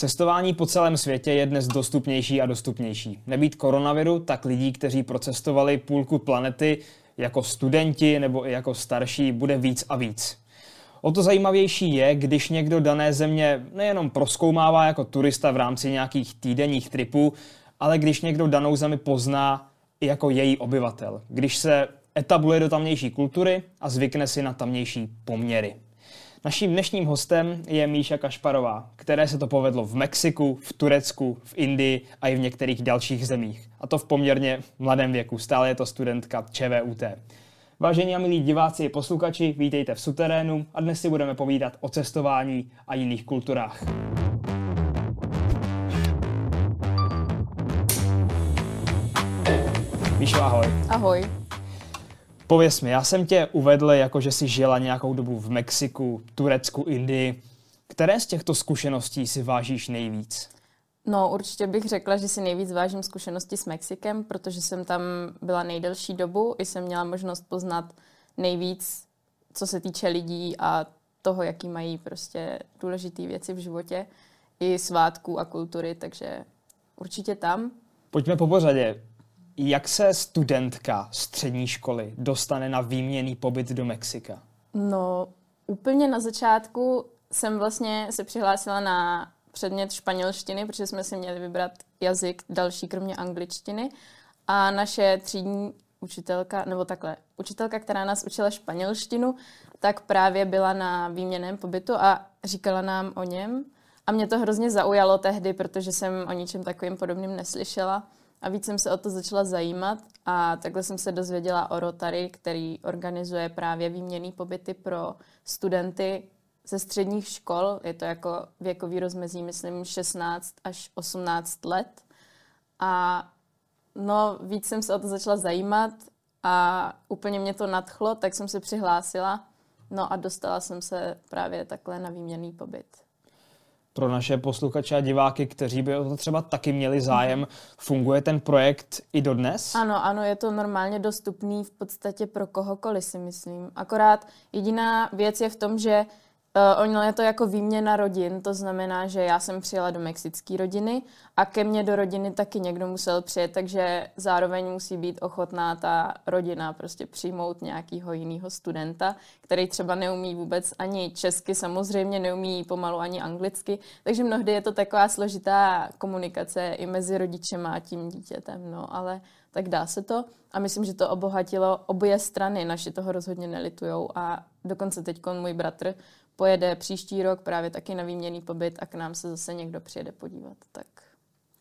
Cestování po celém světě je dnes dostupnější a dostupnější. Nebýt koronaviru, tak lidí, kteří procestovali půlku planety jako studenti nebo i jako starší, bude víc a víc. O to zajímavější je, když někdo dané země nejenom proskoumává jako turista v rámci nějakých týdenních tripů, ale když někdo danou zemi pozná i jako její obyvatel. Když se etabluje do tamnější kultury a zvykne si na tamnější poměry. Naším dnešním hostem je Míša Kašparová, které se to povedlo v Mexiku, v Turecku, v Indii a i v některých dalších zemích. A to v poměrně mladém věku. Stále je to studentka ČVUT. Vážení a milí diváci i posluchači, vítejte v Suterénu a dnes si budeme povídat o cestování a jiných kulturách. Míšo, ahoj. Ahoj. Pověz mi, já jsem tě uvedl, jako že jsi žila nějakou dobu v Mexiku, Turecku, Indii. Které z těchto zkušeností si vážíš nejvíc? No, určitě bych řekla, že si nejvíc vážím zkušenosti s Mexikem, protože jsem tam byla nejdelší dobu i jsem měla možnost poznat nejvíc, co se týče lidí a toho, jaký mají prostě důležité věci v životě, i svátků a kultury, takže určitě tam. Pojďme po pořadě. Jak se studentka střední školy dostane na výměný pobyt do Mexika? No, úplně na začátku jsem vlastně se přihlásila na předmět španělštiny, protože jsme si měli vybrat jazyk další, kromě angličtiny. A naše třídní učitelka, nebo takhle, učitelka, která nás učila španělštinu, tak právě byla na výměném pobytu a říkala nám o něm. A mě to hrozně zaujalo tehdy, protože jsem o ničem takovým podobným neslyšela. A víc jsem se o to začala zajímat a takhle jsem se dozvěděla o Rotary, který organizuje právě výměný pobyty pro studenty ze středních škol. Je to jako věkový rozmezí, myslím, 16 až 18 let. A no, víc jsem se o to začala zajímat a úplně mě to nadchlo, tak jsem se přihlásila. No a dostala jsem se právě takhle na výměný pobyt pro naše posluchače a diváky, kteří by o to třeba taky měli zájem. Funguje ten projekt i dodnes? Ano, ano, je to normálně dostupný v podstatě pro kohokoliv, si myslím. Akorát jediná věc je v tom, že Uh, ono je to jako výměna rodin, to znamená, že já jsem přijela do mexické rodiny a ke mně do rodiny taky někdo musel přijet, takže zároveň musí být ochotná ta rodina prostě přijmout nějakého jiného studenta, který třeba neumí vůbec ani česky, samozřejmě neumí pomalu ani anglicky, takže mnohdy je to taková složitá komunikace i mezi rodičem a tím dítětem, no, ale tak dá se to. A myslím, že to obohatilo obě strany, naši toho rozhodně nelitujou a dokonce teď můj bratr pojede příští rok právě taky na výměný pobyt a k nám se zase někdo přijede podívat. Tak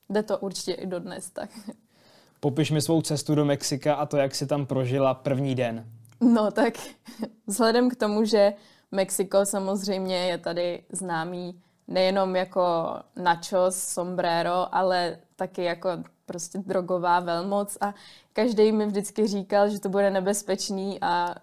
jde to určitě i dodnes. Tak. Popiš mi svou cestu do Mexika a to, jak si tam prožila první den. No tak vzhledem k tomu, že Mexiko samozřejmě je tady známý nejenom jako nachos, sombrero, ale taky jako prostě drogová velmoc a každý mi vždycky říkal, že to bude nebezpečný a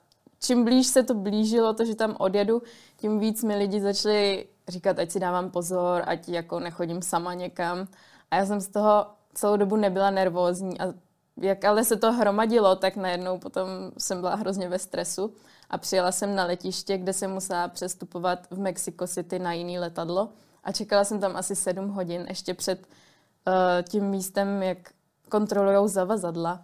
čím blíž se to blížilo, to, že tam odjedu, tím víc mi lidi začali říkat, ať si dávám pozor, ať jako nechodím sama někam. A já jsem z toho celou dobu nebyla nervózní a jak ale se to hromadilo, tak najednou potom jsem byla hrozně ve stresu a přijela jsem na letiště, kde jsem musela přestupovat v Mexico City na jiný letadlo a čekala jsem tam asi sedm hodin ještě před uh, tím místem, jak kontrolují zavazadla.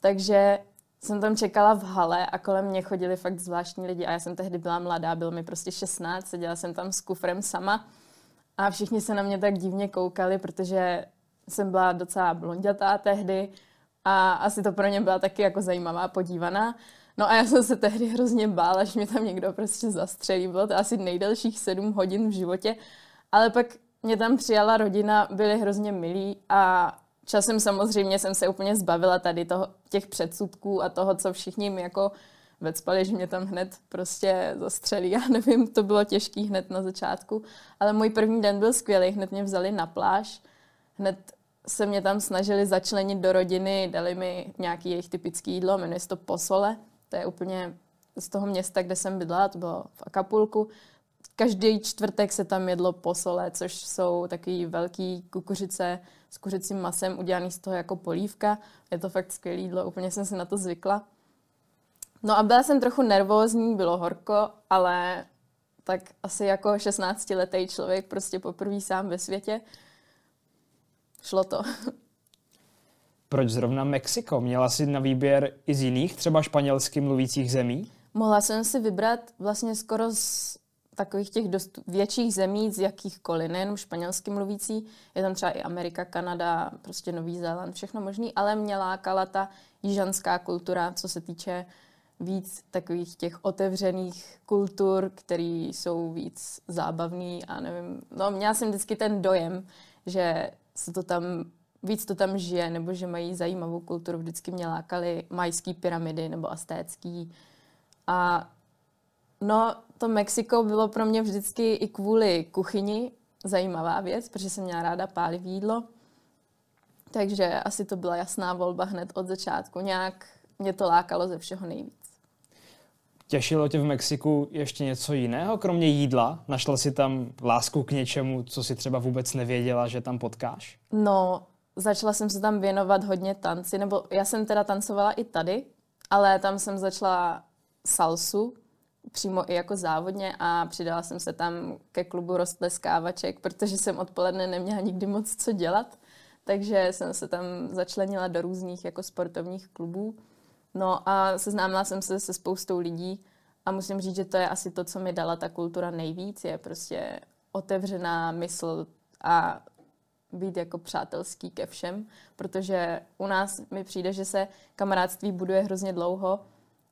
Takže jsem tam čekala v hale a kolem mě chodili fakt zvláštní lidi a já jsem tehdy byla mladá, bylo mi prostě 16, seděla jsem tam s kufrem sama a všichni se na mě tak divně koukali, protože jsem byla docela blondětá tehdy a asi to pro ně byla taky jako zajímavá podívaná. No a já jsem se tehdy hrozně bála, že mě tam někdo prostě zastřelí. Bylo to asi nejdelších sedm hodin v životě. Ale pak mě tam přijala rodina, byli hrozně milí a časem samozřejmě jsem se úplně zbavila tady toho, těch předsudků a toho, co všichni mi jako vecpali, že mě tam hned prostě zastřelí. Já nevím, to bylo těžký hned na začátku, ale můj první den byl skvělý. Hned mě vzali na pláž, hned se mě tam snažili začlenit do rodiny, dali mi nějaký jejich typický jídlo, jmenuje se to posole. To je úplně z toho města, kde jsem bydlela, to bylo v Akapulku. Každý čtvrtek se tam jedlo posole, což jsou takový velký kukuřice s kuřecím masem, udělaný z toho jako polívka. Je to fakt skvělé jídlo, úplně jsem si na to zvykla. No a byla jsem trochu nervózní, bylo horko, ale tak asi jako 16-letý člověk prostě poprvé sám ve světě. Šlo to. Proč zrovna Mexiko? Měla jsi na výběr i z jiných, třeba španělsky mluvících zemí? Mohla jsem si vybrat vlastně skoro z takových těch dost větších zemí, z jakýchkoliv, nejenom španělsky mluvící, je tam třeba i Amerika, Kanada, prostě Nový Zéland, všechno možný, ale mě lákala ta jižanská kultura, co se týče víc takových těch otevřených kultur, které jsou víc zábavný a nevím, no měla jsem vždycky ten dojem, že se to tam víc to tam žije, nebo že mají zajímavou kulturu. Vždycky mě lákaly majské pyramidy nebo astécký. A no, to Mexiko bylo pro mě vždycky i kvůli kuchyni zajímavá věc, protože jsem měla ráda pálivý jídlo. Takže asi to byla jasná volba hned od začátku. Nějak mě to lákalo ze všeho nejvíc. Těšilo tě v Mexiku ještě něco jiného, kromě jídla? Našla si tam lásku k něčemu, co si třeba vůbec nevěděla, že tam potkáš? No, začala jsem se tam věnovat hodně tanci, nebo já jsem teda tancovala i tady, ale tam jsem začala salsu, přímo i jako závodně a přidala jsem se tam ke klubu rostleskávaček, protože jsem odpoledne neměla nikdy moc co dělat, takže jsem se tam začlenila do různých jako sportovních klubů. No a seznámila jsem se se spoustou lidí a musím říct, že to je asi to, co mi dala ta kultura nejvíc, je prostě otevřená mysl a být jako přátelský ke všem, protože u nás mi přijde, že se kamarádství buduje hrozně dlouho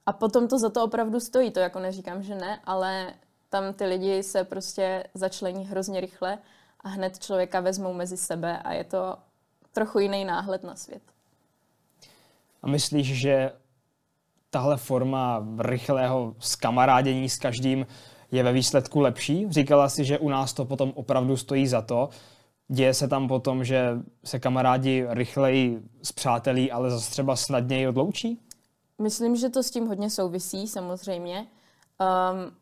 a potom to za to opravdu stojí. To jako neříkám, že ne, ale tam ty lidi se prostě začlení hrozně rychle a hned člověka vezmou mezi sebe a je to trochu jiný náhled na svět. A myslíš, že tahle forma rychlého skamarádění s každým je ve výsledku lepší? Říkala si, že u nás to potom opravdu stojí za to. Děje se tam potom, že se kamarádi rychleji zpřátelí, ale zase třeba snadněji odloučí? Myslím, že to s tím hodně souvisí, samozřejmě. Um,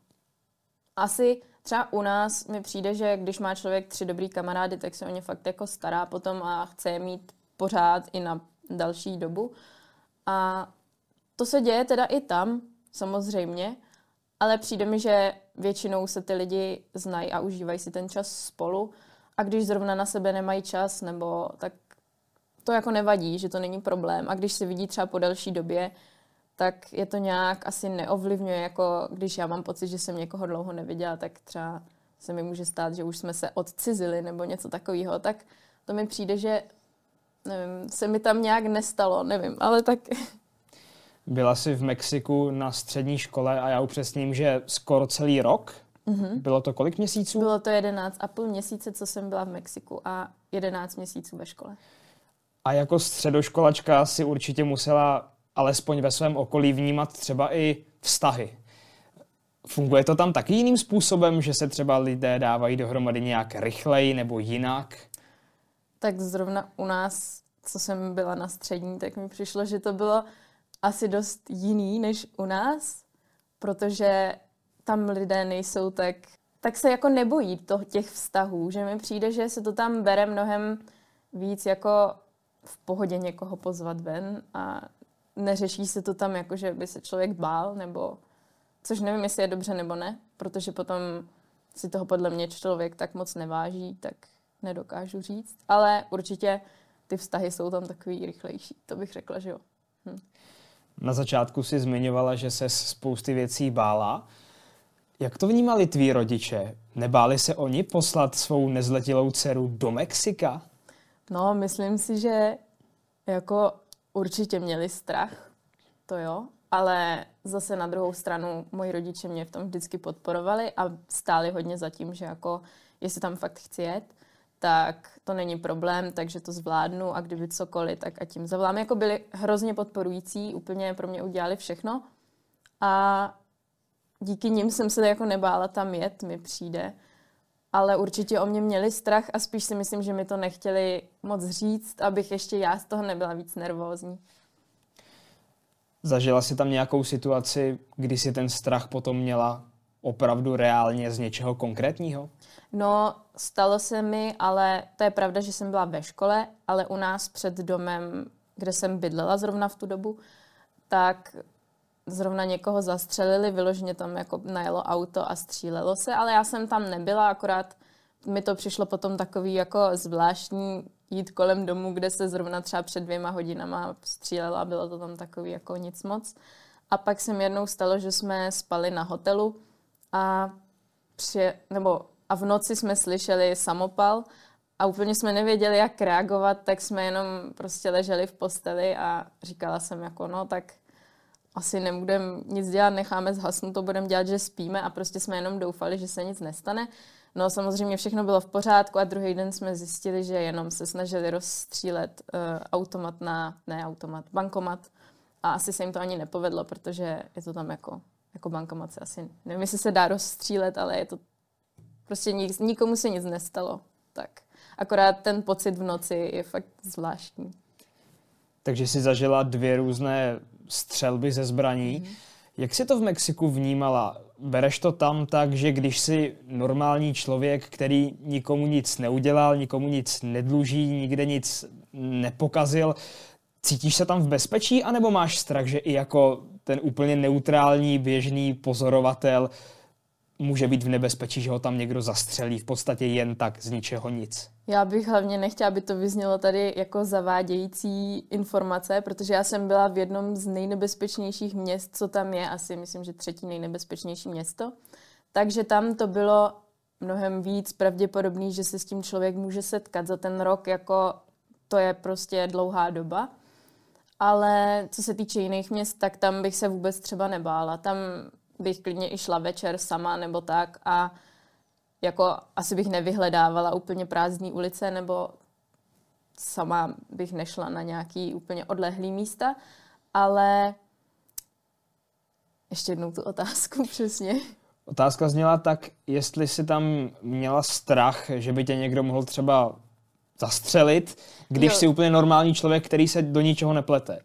asi třeba u nás mi přijde, že když má člověk tři dobrý kamarády, tak se o ně fakt jako stará potom a chce je mít pořád i na další dobu. A to se děje teda i tam, samozřejmě, ale přijde mi, že většinou se ty lidi znají a užívají si ten čas spolu a když zrovna na sebe nemají čas, nebo tak to jako nevadí, že to není problém. A když se vidí třeba po delší době, tak je to nějak asi neovlivňuje, jako když já mám pocit, že jsem někoho dlouho neviděla, tak třeba se mi může stát, že už jsme se odcizili nebo něco takového, tak to mi přijde, že nevím, se mi tam nějak nestalo, nevím, ale tak... Byla jsi v Mexiku na střední škole a já upřesním, že skoro celý rok Mm-hmm. Bylo to kolik měsíců? Bylo to 11 a půl měsíce, co jsem byla v Mexiku a 11 měsíců ve škole. A jako středoškolačka si určitě musela alespoň ve svém okolí vnímat třeba i vztahy. Funguje to tam taky jiným způsobem, že se třeba lidé dávají dohromady nějak rychleji nebo jinak? Tak zrovna u nás, co jsem byla na střední, tak mi přišlo, že to bylo asi dost jiný než u nás, protože tam lidé nejsou tak, tak se jako nebojí to, těch vztahů, že mi přijde, že se to tam bere mnohem víc jako v pohodě někoho pozvat ven a neřeší se to tam jako, že by se člověk bál, nebo což nevím, jestli je dobře nebo ne, protože potom si toho podle mě člověk tak moc neváží, tak nedokážu říct. Ale určitě ty vztahy jsou tam takový rychlejší, to bych řekla, že jo. Hm. Na začátku si zmiňovala, že se spousty věcí bála. Jak to vnímali tví rodiče? Nebáli se oni poslat svou nezletilou dceru do Mexika? No, myslím si, že jako určitě měli strach, to jo, ale zase na druhou stranu moji rodiče mě v tom vždycky podporovali a stáli hodně za tím, že jako jestli tam fakt chci jet, tak to není problém, takže to zvládnu a kdyby cokoliv, tak a tím zavolám. Jako byli hrozně podporující, úplně pro mě udělali všechno. A díky nim jsem se jako nebála tam jet, mi přijde. Ale určitě o mě měli strach a spíš si myslím, že mi to nechtěli moc říct, abych ještě já z toho nebyla víc nervózní. Zažila si tam nějakou situaci, kdy si ten strach potom měla opravdu reálně z něčeho konkrétního? No, stalo se mi, ale to je pravda, že jsem byla ve škole, ale u nás před domem, kde jsem bydlela zrovna v tu dobu, tak zrovna někoho zastřelili, vyloženě tam jako najelo auto a střílelo se, ale já jsem tam nebyla, akorát mi to přišlo potom takový jako zvláštní jít kolem domu, kde se zrovna třeba před dvěma hodinama střílela, bylo to tam takový jako nic moc. A pak se mi jednou stalo, že jsme spali na hotelu a, při, nebo, a v noci jsme slyšeli samopal a úplně jsme nevěděli, jak reagovat, tak jsme jenom prostě leželi v posteli a říkala jsem jako no, tak asi nebudeme nic dělat, necháme zhasnout, to budeme dělat, že spíme a prostě jsme jenom doufali, že se nic nestane. No samozřejmě všechno bylo v pořádku a druhý den jsme zjistili, že jenom se snažili rozstřílet uh, automat na, ne automat, bankomat a asi se jim to ani nepovedlo, protože je to tam jako, jako bankomat se asi, nevím, jestli se dá rozstřílet, ale je to prostě nik, nikomu se nic nestalo. Tak akorát ten pocit v noci je fakt zvláštní. Takže si zažila dvě různé střelby ze zbraní. Mm-hmm. Jak jsi to v Mexiku vnímala? Bereš to tam tak, že když jsi normální člověk, který nikomu nic neudělal, nikomu nic nedluží, nikde nic nepokazil, cítíš se tam v bezpečí, anebo máš strach, že i jako ten úplně neutrální, běžný pozorovatel může být v nebezpečí, že ho tam někdo zastřelí v podstatě jen tak z ničeho nic. Já bych hlavně nechtěla, aby to vyznělo tady jako zavádějící informace, protože já jsem byla v jednom z nejnebezpečnějších měst, co tam je, asi myslím, že třetí nejnebezpečnější město. Takže tam to bylo mnohem víc pravděpodobný, že se s tím člověk může setkat za ten rok, jako to je prostě dlouhá doba. Ale co se týče jiných měst, tak tam bych se vůbec třeba nebála. Tam bych klidně i šla večer sama nebo tak a jako asi bych nevyhledávala úplně prázdné ulice nebo sama bych nešla na nějaký úplně odlehlý místa, ale ještě jednou tu otázku přesně. Otázka zněla tak, jestli si tam měla strach, že by tě někdo mohl třeba zastřelit, když jo. jsi úplně normální člověk, který se do ničeho neplete.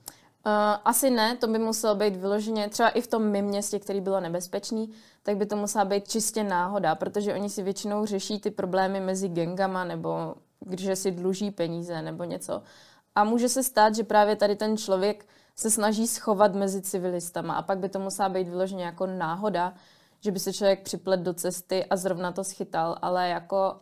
Uh, asi ne, to by muselo být vyloženě, třeba i v tom mém městě, který bylo nebezpečný, tak by to musela být čistě náhoda, protože oni si většinou řeší ty problémy mezi gengama nebo když si dluží peníze nebo něco. A může se stát, že právě tady ten člověk se snaží schovat mezi civilistama a pak by to musela být vyloženě jako náhoda, že by se člověk připlet do cesty a zrovna to schytal, ale jako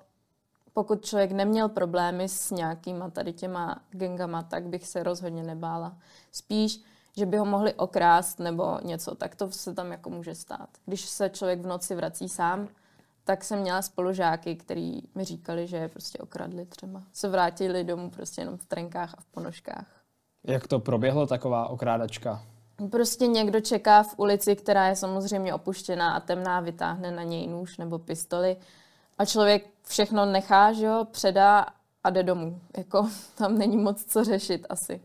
pokud člověk neměl problémy s nějakýma tady těma gengama, tak bych se rozhodně nebála. Spíš, že by ho mohli okrást nebo něco, tak to se tam jako může stát. Když se člověk v noci vrací sám, tak jsem měla spolužáky, který mi říkali, že je prostě okradli třeba. Se vrátili domů prostě jenom v trenkách a v ponožkách. Jak to proběhlo, taková okrádačka? Prostě někdo čeká v ulici, která je samozřejmě opuštěná a temná, vytáhne na něj nůž nebo pistoli a člověk všechno nechá, že jo, předá a jde domů. Jako tam není moc co řešit asi.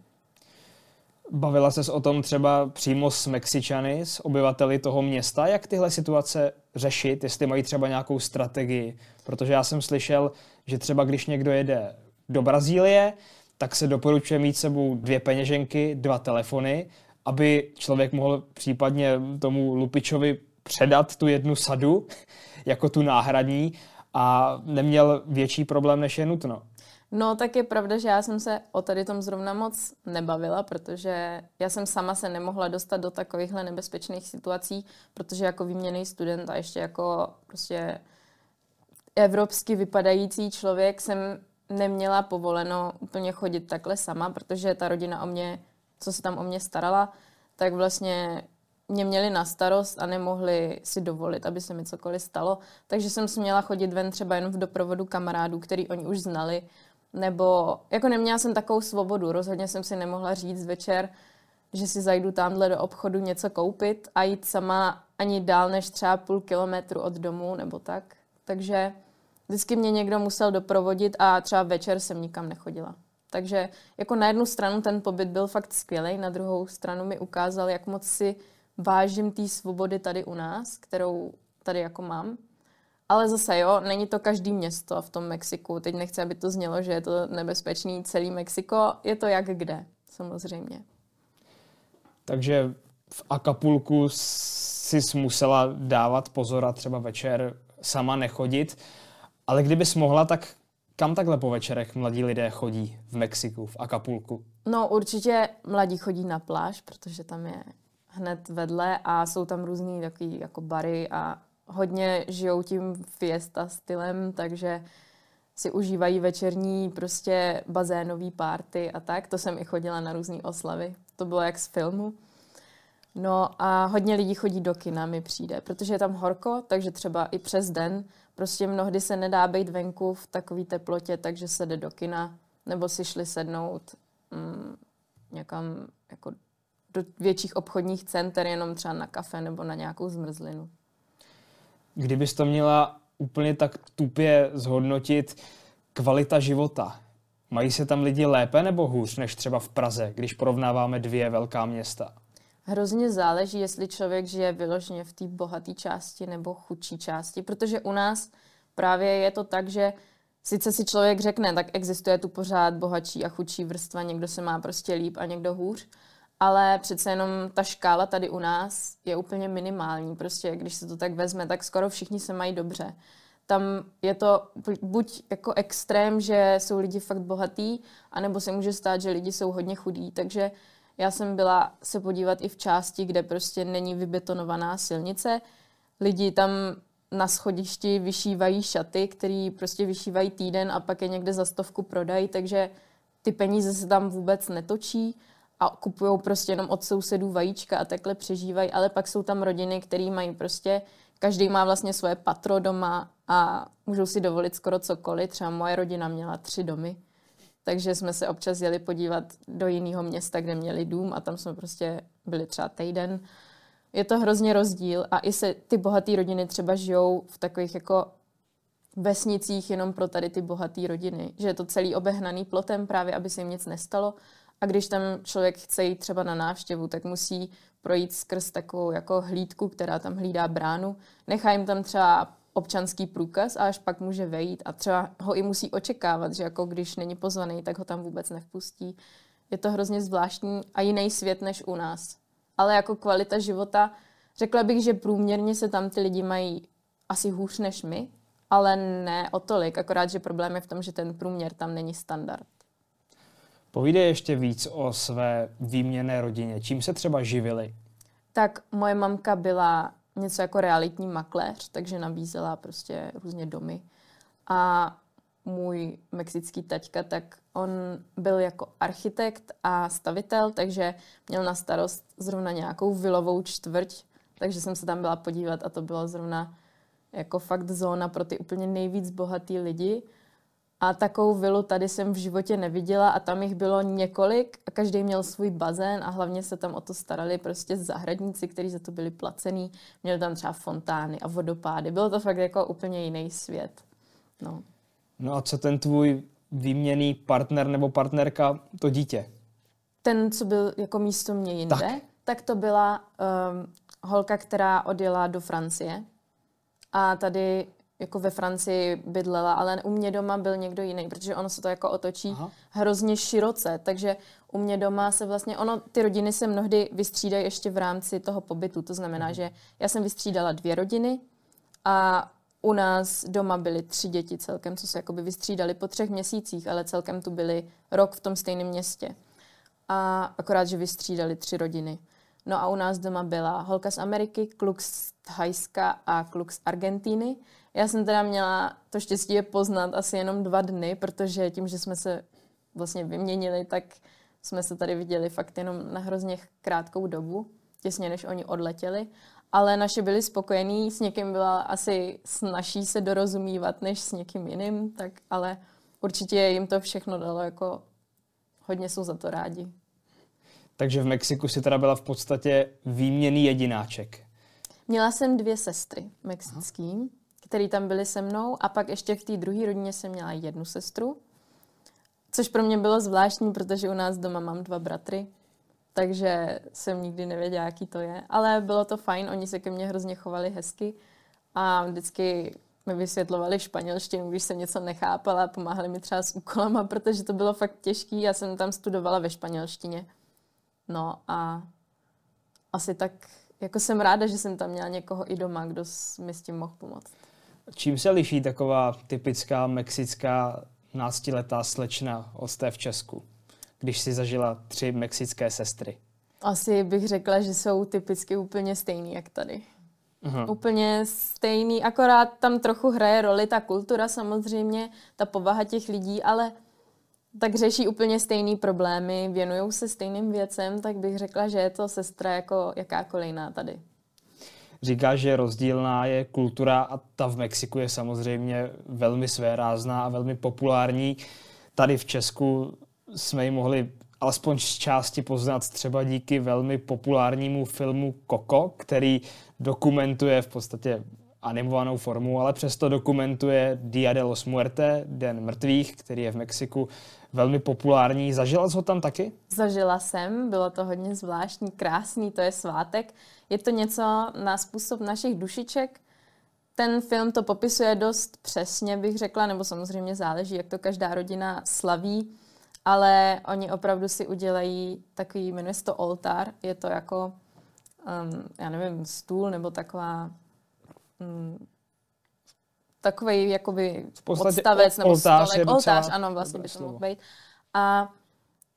Bavila ses o tom třeba přímo s Mexičany, s obyvateli toho města, jak tyhle situace řešit, jestli mají třeba nějakou strategii. Protože já jsem slyšel, že třeba když někdo jede do Brazílie, tak se doporučuje mít sebou dvě peněženky, dva telefony, aby člověk mohl případně tomu lupičovi předat tu jednu sadu jako tu náhradní a neměl větší problém, než je nutno. No, tak je pravda, že já jsem se o tady tom zrovna moc nebavila, protože já jsem sama se nemohla dostat do takovýchhle nebezpečných situací, protože jako výměný student a ještě jako prostě evropsky vypadající člověk jsem neměla povoleno úplně chodit takhle sama, protože ta rodina o mě, co se tam o mě starala, tak vlastně mě měli na starost a nemohli si dovolit, aby se mi cokoliv stalo. Takže jsem si měla chodit ven třeba jenom v doprovodu kamarádů, který oni už znali. Nebo jako neměla jsem takovou svobodu. Rozhodně jsem si nemohla říct večer, že si zajdu tamhle do obchodu něco koupit a jít sama ani dál než třeba půl kilometru od domu nebo tak. Takže vždycky mě někdo musel doprovodit a třeba večer jsem nikam nechodila. Takže jako na jednu stranu ten pobyt byl fakt skvělý, na druhou stranu mi ukázal, jak moc si vážím té svobody tady u nás, kterou tady jako mám. Ale zase jo, není to každý město v tom Mexiku. Teď nechci, aby to znělo, že je to nebezpečný celý Mexiko. Je to jak kde, samozřejmě. Takže v Acapulku si musela dávat pozor a třeba večer sama nechodit. Ale kdybys mohla, tak kam takhle po večerech mladí lidé chodí v Mexiku, v Acapulku? No určitě mladí chodí na pláž, protože tam je hned vedle a jsou tam různý takový jako bary a hodně žijou tím fiesta stylem, takže si užívají večerní prostě bazénový párty a tak. To jsem i chodila na různé oslavy. To bylo jak z filmu. No a hodně lidí chodí do kina, mi přijde, protože je tam horko, takže třeba i přes den prostě mnohdy se nedá být venku v takové teplotě, takže se jde do kina, nebo si šli sednout mm, někam jako do větších obchodních center, jenom třeba na kafe nebo na nějakou zmrzlinu. Kdybys to měla úplně tak tupě zhodnotit, kvalita života. Mají se tam lidi lépe nebo hůř než třeba v Praze, když porovnáváme dvě velká města? Hrozně záleží, jestli člověk žije vyloženě v té bohaté části nebo chudší části, protože u nás právě je to tak, že sice si člověk řekne, tak existuje tu pořád bohatší a chudší vrstva, někdo se má prostě líp a někdo hůř, ale přece jenom ta škála tady u nás je úplně minimální. Prostě když se to tak vezme, tak skoro všichni se mají dobře. Tam je to buď jako extrém, že jsou lidi fakt bohatý, anebo se může stát, že lidi jsou hodně chudí. Takže já jsem byla se podívat i v části, kde prostě není vybetonovaná silnice. Lidi tam na schodišti vyšívají šaty, který prostě vyšívají týden a pak je někde za stovku prodají, takže ty peníze se tam vůbec netočí a kupují prostě jenom od sousedů vajíčka a takhle přežívají, ale pak jsou tam rodiny, které mají prostě, každý má vlastně svoje patro doma a můžou si dovolit skoro cokoliv. Třeba moje rodina měla tři domy, takže jsme se občas jeli podívat do jiného města, kde měli dům a tam jsme prostě byli třeba týden. Je to hrozně rozdíl a i se ty bohaté rodiny třeba žijou v takových jako vesnicích jenom pro tady ty bohaté rodiny, že je to celý obehnaný plotem právě, aby se jim nic nestalo a když tam člověk chce jít třeba na návštěvu, tak musí projít skrz takovou jako hlídku, která tam hlídá bránu. Nechá jim tam třeba občanský průkaz a až pak může vejít a třeba ho i musí očekávat, že jako když není pozvaný, tak ho tam vůbec nevpustí. Je to hrozně zvláštní a jiný svět než u nás. Ale jako kvalita života, řekla bych, že průměrně se tam ty lidi mají asi hůř než my, ale ne o tolik, akorát, že problém je v tom, že ten průměr tam není standard. Povídej ještě víc o své výměné rodině. Čím se třeba živili? Tak moje mamka byla něco jako realitní makléř, takže nabízela prostě různě domy. A můj mexický taťka, tak on byl jako architekt a stavitel, takže měl na starost zrovna nějakou vilovou čtvrť, takže jsem se tam byla podívat a to bylo zrovna jako fakt zóna pro ty úplně nejvíc bohatý lidi. A takovou vilu tady jsem v životě neviděla a tam jich bylo několik a každý měl svůj bazén a hlavně se tam o to starali prostě zahradníci, kteří za to byli placený. Měli tam třeba fontány a vodopády. Bylo to fakt jako úplně jiný svět. No. No a co ten tvůj výměný partner nebo partnerka, to dítě? Ten, co byl jako místo mě jinde, tak, tak to byla um, holka, která odjela do Francie. A tady jako ve Francii bydlela, ale u mě doma byl někdo jiný, protože ono se to jako otočí Aha. hrozně široce, takže u mě doma se vlastně, ono, ty rodiny se mnohdy vystřídají ještě v rámci toho pobytu, to znamená, mhm. že já jsem vystřídala dvě rodiny a u nás doma byly tři děti celkem, co se jakoby vystřídali po třech měsících, ale celkem tu byli rok v tom stejném městě. A akorát, že vystřídali tři rodiny. No a u nás doma byla holka z Ameriky, kluk z Thajska a kluk z Argentíny. Já jsem teda měla to štěstí je poznat asi jenom dva dny, protože tím, že jsme se vlastně vyměnili, tak jsme se tady viděli fakt jenom na hrozně krátkou dobu, těsně než oni odletěli. Ale naši byli spokojení, s někým byla asi snaží se dorozumívat než s někým jiným, tak ale určitě jim to všechno dalo jako hodně jsou za to rádi. Takže v Mexiku si teda byla v podstatě výměný jedináček. Měla jsem dvě sestry mexický. Aha který tam byli se mnou a pak ještě v té druhé rodině jsem měla jednu sestru, což pro mě bylo zvláštní, protože u nás doma mám dva bratry, takže jsem nikdy nevěděla, jaký to je. Ale bylo to fajn, oni se ke mně hrozně chovali hezky a vždycky mi vysvětlovali španělštinu, když jsem něco nechápala, pomáhali mi třeba s úkolama, protože to bylo fakt těžký. Já jsem tam studovala ve španělštině. No a asi tak, jako jsem ráda, že jsem tam měla někoho i doma, kdo mi s tím mohl pomoct. Čím se liší taková typická mexická náctiletá slečna od té v Česku, když si zažila tři mexické sestry? Asi bych řekla, že jsou typicky úplně stejný, jak tady. Aha. Úplně stejný, akorát tam trochu hraje roli ta kultura samozřejmě, ta povaha těch lidí, ale tak řeší úplně stejný problémy, věnují se stejným věcem, tak bych řekla, že je to sestra jako jakákoliv jiná tady. Říká, že rozdílná je kultura a ta v Mexiku je samozřejmě velmi svérázná a velmi populární. Tady v Česku jsme ji mohli alespoň z části poznat třeba díky velmi populárnímu filmu Coco, který dokumentuje v podstatě animovanou formu, ale přesto dokumentuje Dia de los Muerte, Den mrtvých, který je v Mexiku velmi populární. Zažila jsi ho tam taky? Zažila jsem, bylo to hodně zvláštní, krásný, to je svátek. Je to něco na způsob našich dušiček. Ten film to popisuje dost přesně, bych řekla, nebo samozřejmě záleží, jak to každá rodina slaví, ale oni opravdu si udělají takový, jmenuje se to oltár, je to jako, um, já nevím, stůl nebo taková um, takový jakoby odstavec nebo stolek, oltář, ano, vlastně by to mohl být. A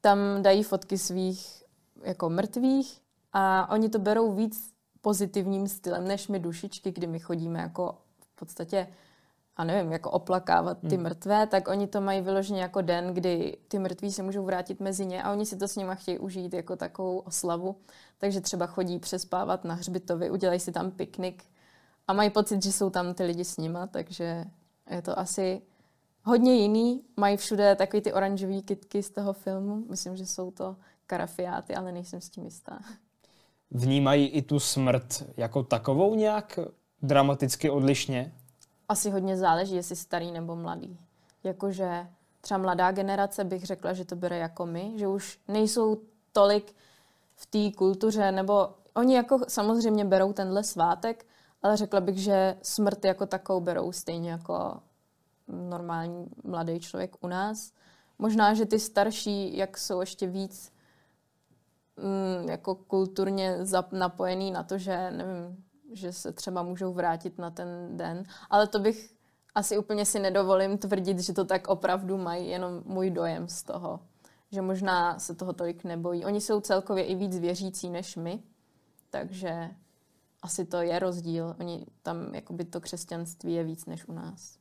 tam dají fotky svých jako mrtvých a oni to berou víc pozitivním stylem, než my dušičky, kdy my chodíme jako v podstatě a nevím, jako oplakávat ty hmm. mrtvé, tak oni to mají vyloženě jako den, kdy ty mrtví se můžou vrátit mezi ně a oni si to s nima chtějí užít jako takovou oslavu. Takže třeba chodí přespávat na hřbitovy, udělají si tam piknik a mají pocit, že jsou tam ty lidi s nima, takže je to asi hodně jiný. Mají všude takový ty oranžové kitky z toho filmu. Myslím, že jsou to karafiáty, ale nejsem s tím jistá. Vnímají i tu smrt jako takovou nějak dramaticky odlišně? Asi hodně záleží, jestli starý nebo mladý. Jakože třeba mladá generace bych řekla, že to bere jako my, že už nejsou tolik v té kultuře, nebo oni jako samozřejmě berou tenhle svátek, ale řekla bych, že smrt jako takovou berou stejně jako normální mladý člověk u nás. Možná, že ty starší, jak jsou ještě víc mm, jako kulturně napojený na to, že nevím, že se třeba můžou vrátit na ten den, ale to bych asi úplně si nedovolím tvrdit, že to tak opravdu mají, jenom můj dojem z toho, že možná se toho tolik nebojí. Oni jsou celkově i víc věřící než my, takže asi to je rozdíl. Oni tam, jakoby to křesťanství je víc než u nás.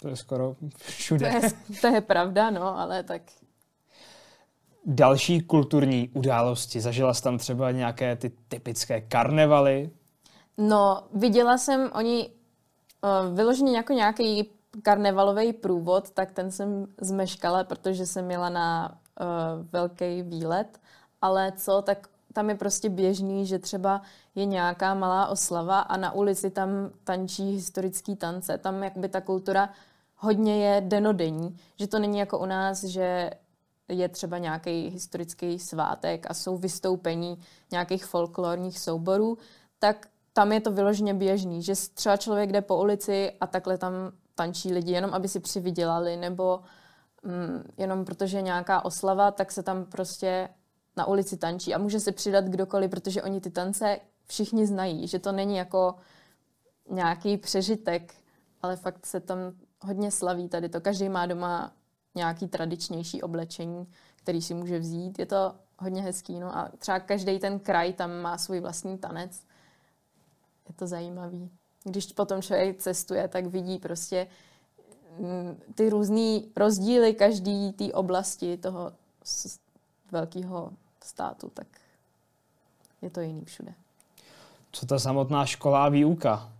To je skoro všude. To je, to je pravda, no, ale tak... Další kulturní události. Zažila jsi tam třeba nějaké ty typické karnevaly? No, viděla jsem, oni uh, vyloženě jako nějaký karnevalový průvod, tak ten jsem zmeškala, protože jsem měla na uh, velký výlet. Ale co, tak tam je prostě běžný, že třeba je nějaká malá oslava a na ulici tam tančí historický tance. Tam jakby ta kultura hodně je denodenní, že to není jako u nás, že je třeba nějaký historický svátek a jsou vystoupení nějakých folklorních souborů, tak tam je to vyloženě běžný, že třeba člověk jde po ulici a takhle tam tančí lidi, jenom aby si přivydělali, nebo mm, jenom protože je nějaká oslava, tak se tam prostě na ulici tančí a může se přidat kdokoliv, protože oni ty tance všichni znají, že to není jako nějaký přežitek, ale fakt se tam hodně slaví tady to. Každý má doma nějaký tradičnější oblečení, který si může vzít. Je to hodně hezký. No a třeba každý ten kraj tam má svůj vlastní tanec. Je to zajímavý. Když potom člověk cestuje, tak vidí prostě mm, ty různé rozdíly každý té oblasti toho velkého státu, tak je to jiný všude. Co ta samotná škola a výuka?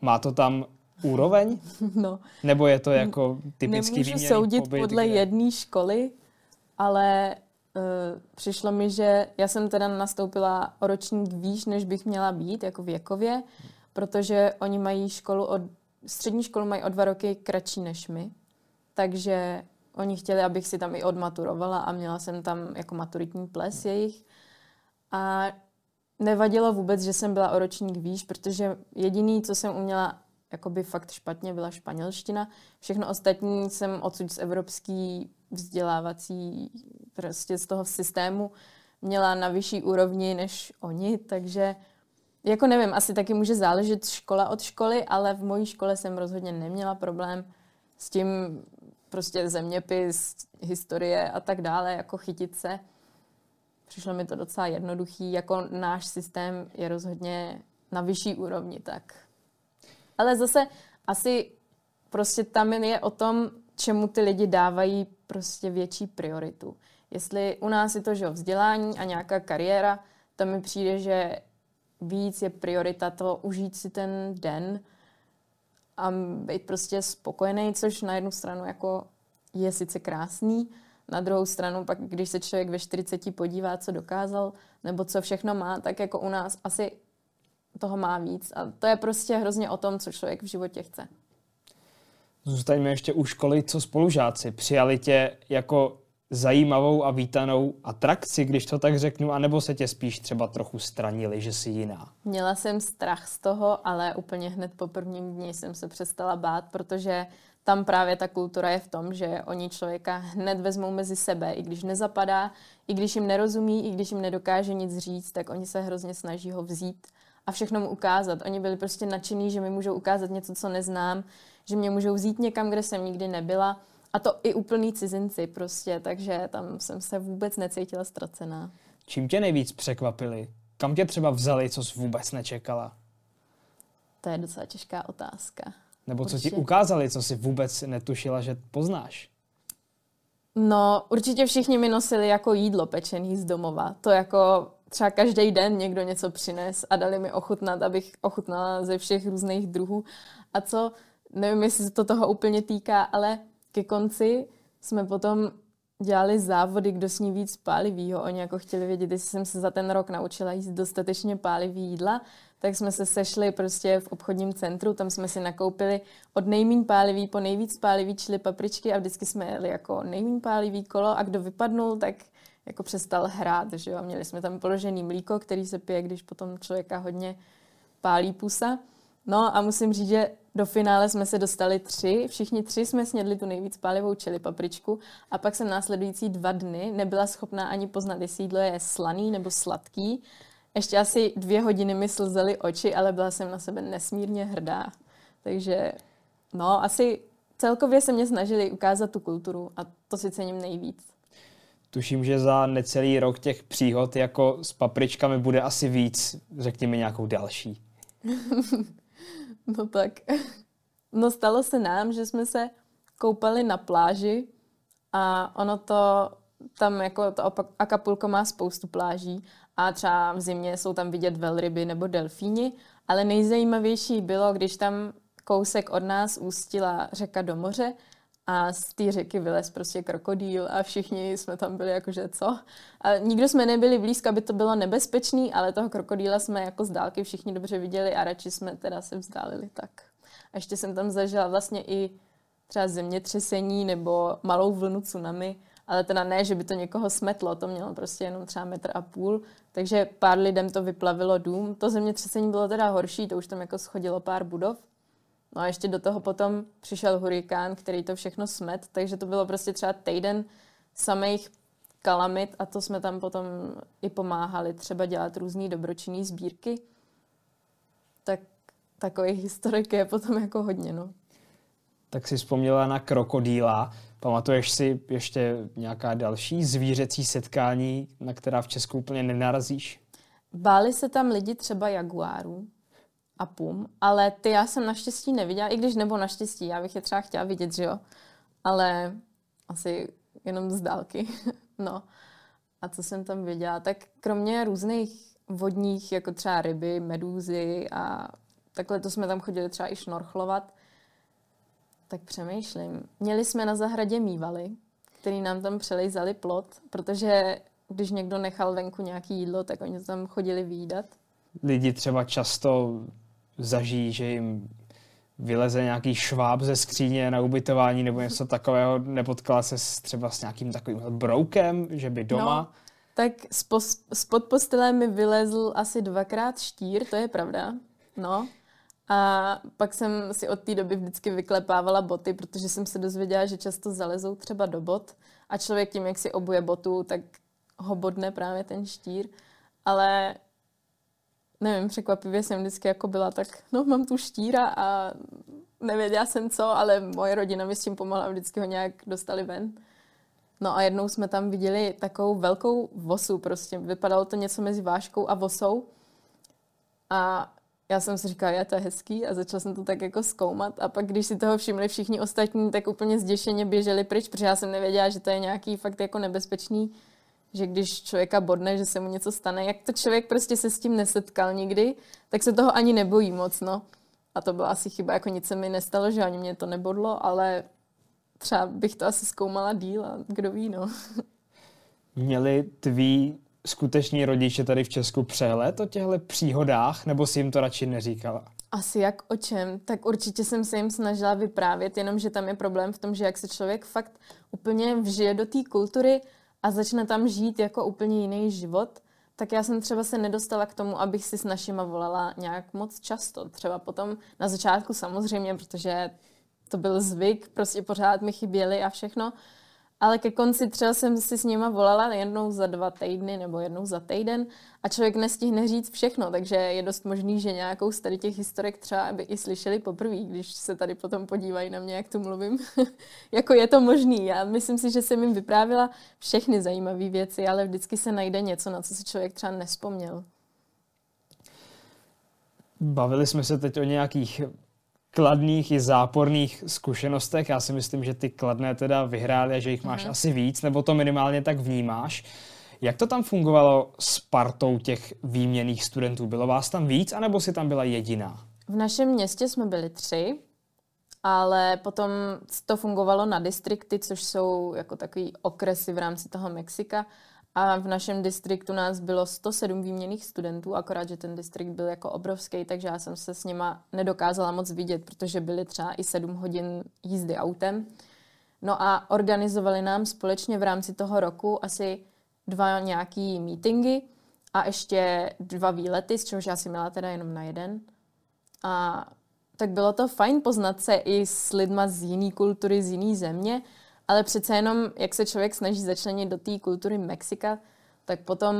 Má to tam úroveň? No. Nebo je to jako typický Nemůžu soudit pobyt, podle kde... jedné školy, ale uh, přišlo mi, že já jsem teda nastoupila o ročník výš, než bych měla být, jako věkově, protože oni mají školu od, střední školu mají o dva roky kratší než my, takže Oni chtěli, abych si tam i odmaturovala a měla jsem tam jako maturitní ples jejich. A nevadilo vůbec, že jsem byla o ročník výš, protože jediný, co jsem uměla jakoby fakt špatně, byla španělština. Všechno ostatní jsem odsud z evropský vzdělávací, prostě z toho systému měla na vyšší úrovni než oni, takže jako nevím, asi taky může záležet škola od školy, ale v mojí škole jsem rozhodně neměla problém s tím prostě zeměpis, historie a tak dále, jako chytit se. přišlo mi to docela jednoduchý, jako náš systém je rozhodně na vyšší úrovni, tak. Ale zase asi prostě tam je o tom, čemu ty lidi dávají prostě větší prioritu. Jestli u nás je to, že vzdělání a nějaká kariéra, tam mi přijde, že víc je priorita to užít si ten den a být prostě spokojený, což na jednu stranu jako je sice krásný, na druhou stranu pak, když se člověk ve 40 podívá, co dokázal, nebo co všechno má, tak jako u nás asi toho má víc. A to je prostě hrozně o tom, co člověk v životě chce. Zůstaňme ještě u školy, co spolužáci. Přijali tě jako zajímavou a vítanou atrakci, když to tak řeknu, anebo se tě spíš třeba trochu stranili, že jsi jiná? Měla jsem strach z toho, ale úplně hned po prvním dni jsem se přestala bát, protože tam právě ta kultura je v tom, že oni člověka hned vezmou mezi sebe, i když nezapadá, i když jim nerozumí, i když jim nedokáže nic říct, tak oni se hrozně snaží ho vzít a všechno mu ukázat. Oni byli prostě nadšení, že mi můžou ukázat něco, co neznám, že mě můžou vzít někam, kde jsem nikdy nebyla. A to i úplný cizinci prostě, takže tam jsem se vůbec necítila ztracená. Čím tě nejvíc překvapili? Kam tě třeba vzali, co jsi vůbec nečekala? To je docela těžká otázka. Nebo co určitě. ti ukázali, co si vůbec netušila, že poznáš? No, určitě všichni mi nosili jako jídlo pečený z domova. To jako třeba každý den někdo něco přines a dali mi ochutnat, abych ochutnala ze všech různých druhů. A co, nevím, jestli se to toho úplně týká, ale ke konci jsme potom dělali závody, kdo sní víc pálivýho. Oni jako chtěli vědět, jestli jsem se za ten rok naučila jíst dostatečně pálivý jídla, tak jsme se sešli prostě v obchodním centru, tam jsme si nakoupili od nejmín pálivý po nejvíc pálivý čili papričky a vždycky jsme jeli jako nejmín pálivý kolo a kdo vypadnul, tak jako přestal hrát, že jo. Měli jsme tam položený mlíko, který se pije, když potom člověka hodně pálí pusa. No a musím říct, že do finále jsme se dostali tři, všichni tři jsme snědli tu nejvíc pálivou čili papričku a pak jsem následující dva dny nebyla schopná ani poznat, jestli jídlo je slaný nebo sladký. Ještě asi dvě hodiny mi slzely oči, ale byla jsem na sebe nesmírně hrdá. Takže no, asi celkově se mě snažili ukázat tu kulturu a to si cením nejvíc. Tuším, že za necelý rok těch příhod jako s papričkami bude asi víc. Řekni mi nějakou další. No tak. No stalo se nám, že jsme se koupali na pláži a ono to tam jako to Acapulco má spoustu pláží a třeba v zimě jsou tam vidět velryby nebo delfíni, ale nejzajímavější bylo, když tam kousek od nás ústila řeka do moře a z té řeky vylez prostě krokodýl a všichni jsme tam byli jakože co. A nikdo jsme nebyli blízko, aby to bylo nebezpečný, ale toho krokodýla jsme jako z dálky všichni dobře viděli a radši jsme teda se vzdálili tak. A ještě jsem tam zažila vlastně i třeba zemětřesení nebo malou vlnu tsunami, ale teda ne, že by to někoho smetlo, to mělo prostě jenom třeba metr a půl, takže pár lidem to vyplavilo dům. To zemětřesení bylo teda horší, to už tam jako schodilo pár budov, No a ještě do toho potom přišel hurikán, který to všechno smet, takže to bylo prostě třeba týden samých kalamit a to jsme tam potom i pomáhali třeba dělat různé dobročinné sbírky. Tak takových historik je potom jako hodně, no. Tak si vzpomněla na krokodýla. Pamatuješ si ještě nějaká další zvířecí setkání, na která v Česku úplně nenarazíš? Báli se tam lidi třeba jaguárů, a pum, ale ty já jsem naštěstí neviděla, i když nebo naštěstí, já bych je třeba chtěla vidět, že jo, ale asi jenom z dálky, no. A co jsem tam viděla, tak kromě různých vodních, jako třeba ryby, medúzy a takhle to jsme tam chodili třeba i šnorchlovat, tak přemýšlím. Měli jsme na zahradě mývaly, který nám tam přelejzali plot, protože když někdo nechal venku nějaký jídlo, tak oni tam chodili výdat. Lidi třeba často zažijí, že jim vyleze nějaký šváb ze skříně na ubytování nebo něco takového, nepotkala se třeba s nějakým takovým broukem, že by doma... No, tak spod postele mi vylezl asi dvakrát štír, to je pravda. No. A pak jsem si od té doby vždycky vyklepávala boty, protože jsem se dozvěděla, že často zalezou třeba do bot a člověk tím, jak si obuje botu, tak ho bodne právě ten štír. Ale nevím, překvapivě jsem vždycky jako byla tak, no mám tu štíra a nevěděla jsem co, ale moje rodina mi s tím pomohla a vždycky ho nějak dostali ven. No a jednou jsme tam viděli takovou velkou vosu, prostě vypadalo to něco mezi váškou a vosou. A já jsem si říkala, je to je hezký a začala jsem to tak jako zkoumat a pak, když si toho všimli všichni ostatní, tak úplně zděšeně běželi pryč, protože já jsem nevěděla, že to je nějaký fakt jako nebezpečný, že když člověka bodne, že se mu něco stane, jak to člověk prostě se s tím nesetkal nikdy, tak se toho ani nebojí moc, no. A to byla asi chyba, jako nic se mi nestalo, že ani mě to nebodlo, ale třeba bych to asi zkoumala díl a kdo ví, no. Měli tví skuteční rodiče tady v Česku přehled o těchto příhodách, nebo si jim to radši neříkala? Asi jak o čem, tak určitě jsem se jim snažila vyprávět, jenomže tam je problém v tom, že jak se člověk fakt úplně vžije do té kultury a začne tam žít jako úplně jiný život, tak já jsem třeba se nedostala k tomu, abych si s našima volala nějak moc často. Třeba potom na začátku samozřejmě, protože to byl zvyk, prostě pořád mi chyběli a všechno, ale ke konci třeba jsem si s nima volala jednou za dva týdny nebo jednou za týden a člověk nestihne říct všechno, takže je dost možný, že nějakou z tady těch historek třeba by i slyšeli poprvé, když se tady potom podívají na mě, jak tu mluvím. jako je to možný. Já myslím si, že jsem jim vyprávila všechny zajímavé věci, ale vždycky se najde něco, na co si člověk třeba nespomněl. Bavili jsme se teď o nějakých kladných i záporných zkušenostech. Já si myslím, že ty kladné teda vyhrály a že jich máš Aha. asi víc, nebo to minimálně tak vnímáš. Jak to tam fungovalo s partou těch výměných studentů? Bylo vás tam víc, anebo si tam byla jediná? V našem městě jsme byli tři, ale potom to fungovalo na distrikty, což jsou jako takový okresy v rámci toho Mexika. A v našem distriktu nás bylo 107 výměných studentů, akorát, že ten distrikt byl jako obrovský, takže já jsem se s nima nedokázala moc vidět, protože byly třeba i 7 hodin jízdy autem. No a organizovali nám společně v rámci toho roku asi dva nějaký meetingy a ještě dva výlety, z čehož já si měla teda jenom na jeden. A tak bylo to fajn poznat se i s lidma z jiné kultury, z jiné země, ale přece jenom, jak se člověk snaží začlenit do té kultury Mexika, tak potom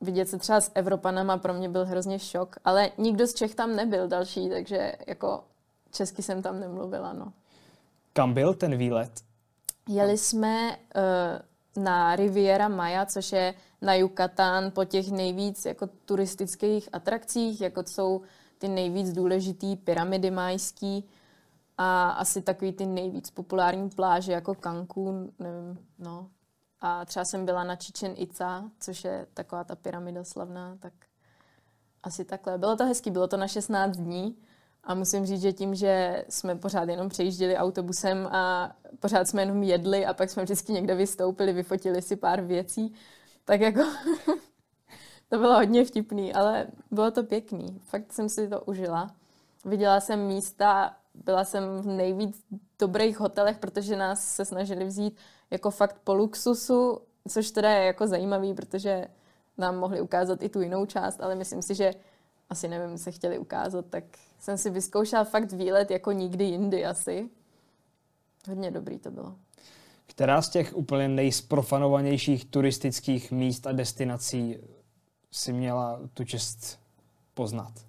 vidět se třeba s Evropanama pro mě byl hrozně šok, ale nikdo z Čech tam nebyl další, takže jako česky jsem tam nemluvila, no. Kam byl ten výlet? Jeli jsme uh, na Riviera Maya, což je na Yucatán po těch nejvíc jako turistických atrakcích, jako jsou ty nejvíc důležitý pyramidy majský, a asi takový ty nejvíc populární pláže jako Cancún, nevím, no. A třeba jsem byla na Chichen Itza, což je taková ta pyramida slavná, tak asi takhle. Bylo to hezký, bylo to na 16 dní a musím říct, že tím, že jsme pořád jenom přejížděli autobusem a pořád jsme jenom jedli a pak jsme vždycky někde vystoupili, vyfotili si pár věcí, tak jako to bylo hodně vtipný, ale bylo to pěkný. Fakt jsem si to užila. Viděla jsem místa, byla jsem v nejvíc dobrých hotelech, protože nás se snažili vzít jako fakt po luxusu, což teda je jako zajímavý, protože nám mohli ukázat i tu jinou část, ale myslím si, že asi nevím, se chtěli ukázat, tak jsem si vyzkoušela fakt výlet jako nikdy jindy asi. Hodně dobrý to bylo. Která z těch úplně nejsprofanovanějších turistických míst a destinací si měla tu čest poznat?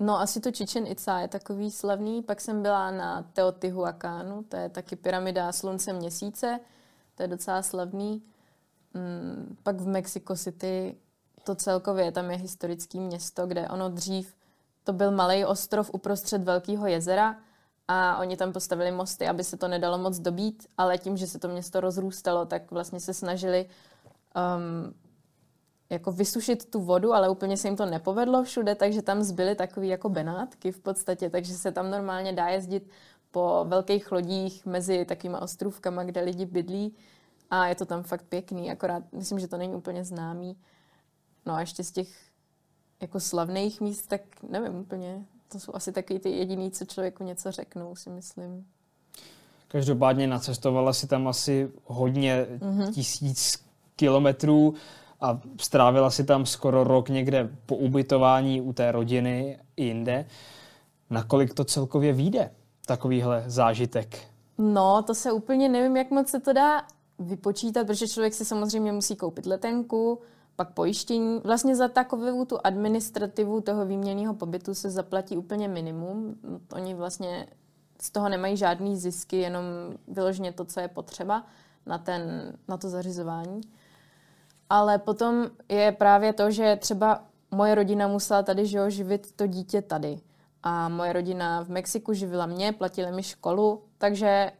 No asi to Chichen Itza je takový slavný. Pak jsem byla na Teotihuacánu, to je taky pyramida slunce měsíce, to je docela slavný. Mm, pak v Mexico City to celkově, tam je historický město, kde ono dřív, to byl malý ostrov uprostřed velkého jezera a oni tam postavili mosty, aby se to nedalo moc dobít, ale tím, že se to město rozrůstalo, tak vlastně se snažili um, jako vysušit tu vodu, ale úplně se jim to nepovedlo všude, takže tam zbyly takové jako benátky v podstatě, takže se tam normálně dá jezdit po velkých lodích mezi takovými ostrůvkama, kde lidi bydlí a je to tam fakt pěkný, akorát myslím, že to není úplně známý. No a ještě z těch jako slavných míst, tak nevím úplně, to jsou asi takový ty jediný, co člověku něco řeknou, si myslím. Každopádně nacestovala si tam asi hodně mm-hmm. tisíc kilometrů a strávila si tam skoro rok někde po ubytování u té rodiny i jinde. Nakolik to celkově vyjde, takovýhle zážitek? No, to se úplně nevím, jak moc se to dá vypočítat, protože člověk si samozřejmě musí koupit letenku, pak pojištění. Vlastně za takovou tu administrativu toho výměnného pobytu se zaplatí úplně minimum. Oni vlastně z toho nemají žádný zisky, jenom vyloženě to, co je potřeba. na, ten, na to zařizování. Ale potom je právě to, že třeba moje rodina musela tady že živit to dítě tady. A moje rodina v Mexiku živila mě, platili mi školu, takže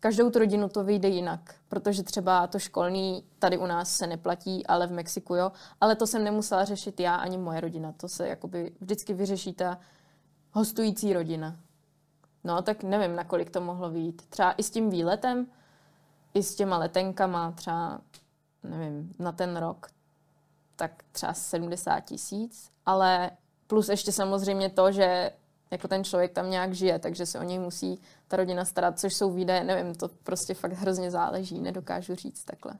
každou tu rodinu to vyjde jinak, protože třeba to školní tady u nás se neplatí, ale v Mexiku jo. Ale to jsem nemusela řešit já ani moje rodina. To se jakoby vždycky vyřeší ta hostující rodina. No, tak nevím, nakolik to mohlo vyjít. Třeba i s tím výletem, i s těma letenkama, třeba, nevím, na ten rok, tak třeba 70 tisíc, ale plus ještě samozřejmě to, že jako ten člověk tam nějak žije, takže se o něj musí ta rodina starat, což jsou výdaje, nevím, to prostě fakt hrozně záleží, nedokážu říct takhle.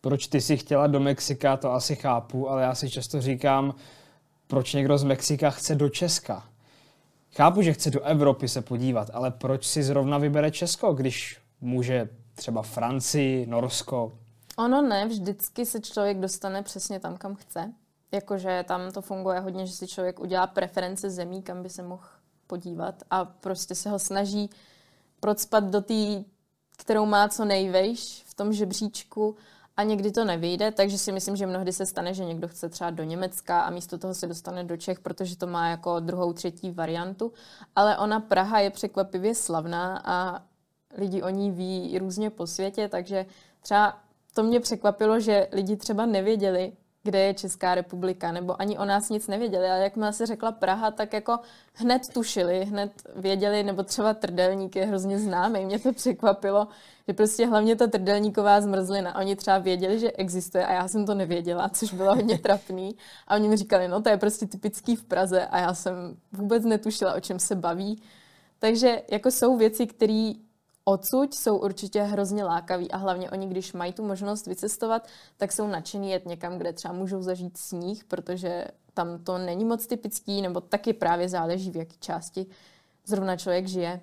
Proč ty si chtěla do Mexika, to asi chápu, ale já si často říkám, proč někdo z Mexika chce do Česka. Chápu, že chce do Evropy se podívat, ale proč si zrovna vybere Česko, když může třeba Francii, Norsko? Ono ne, vždycky se člověk dostane přesně tam, kam chce. Jakože tam to funguje hodně, že si člověk udělá preference zemí, kam by se mohl podívat a prostě se ho snaží procpat do té, kterou má co nejvejš v tom žebříčku a někdy to nevyjde, takže si myslím, že mnohdy se stane, že někdo chce třeba do Německa a místo toho se dostane do Čech, protože to má jako druhou, třetí variantu. Ale ona Praha je překvapivě slavná a lidi o ní ví různě po světě, takže třeba to mě překvapilo, že lidi třeba nevěděli, kde je Česká republika, nebo ani o nás nic nevěděli, ale jakmile se řekla Praha, tak jako hned tušili, hned věděli, nebo třeba trdelník je hrozně známý. Mě to překvapilo, že prostě hlavně ta trdelníková zmrzlina. Oni třeba věděli, že existuje a já jsem to nevěděla, což bylo hodně trapný. A oni mi říkali, no to je prostě typický v Praze a já jsem vůbec netušila, o čem se baví. Takže jako jsou věci, které odsud jsou určitě hrozně lákaví a hlavně oni, když mají tu možnost vycestovat, tak jsou nadšení jet někam, kde třeba můžou zažít sníh, protože tam to není moc typický, nebo taky právě záleží, v jaké části zrovna člověk žije.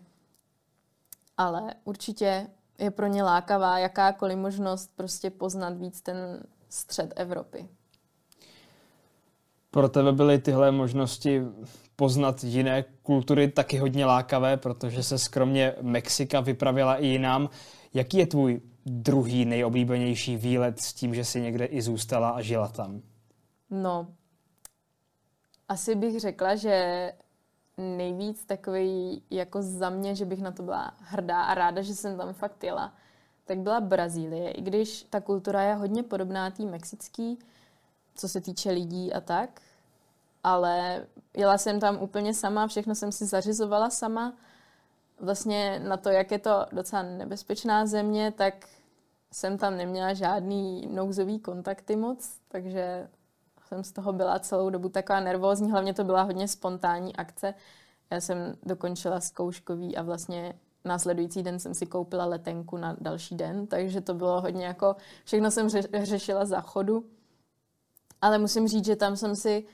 Ale určitě je pro ně lákavá jakákoliv možnost prostě poznat víc ten střed Evropy. Pro tebe byly tyhle možnosti poznat jiné kultury taky hodně lákavé, protože se skromně Mexika vypravila i jinam. Jaký je tvůj druhý nejoblíbenější výlet s tím, že si někde i zůstala a žila tam? No, asi bych řekla, že nejvíc takový jako za mě, že bych na to byla hrdá a ráda, že jsem tam fakt jela, tak byla Brazílie. I když ta kultura je hodně podobná té mexický, co se týče lidí a tak, ale jela jsem tam úplně sama, všechno jsem si zařizovala sama. Vlastně na to, jak je to docela nebezpečná země, tak jsem tam neměla žádný nouzový kontakty moc, takže jsem z toho byla celou dobu taková nervózní, hlavně to byla hodně spontánní akce. Já jsem dokončila zkouškový a vlastně následující den jsem si koupila letenku na další den, takže to bylo hodně jako, všechno jsem řešila za chodu. Ale musím říct, že tam jsem si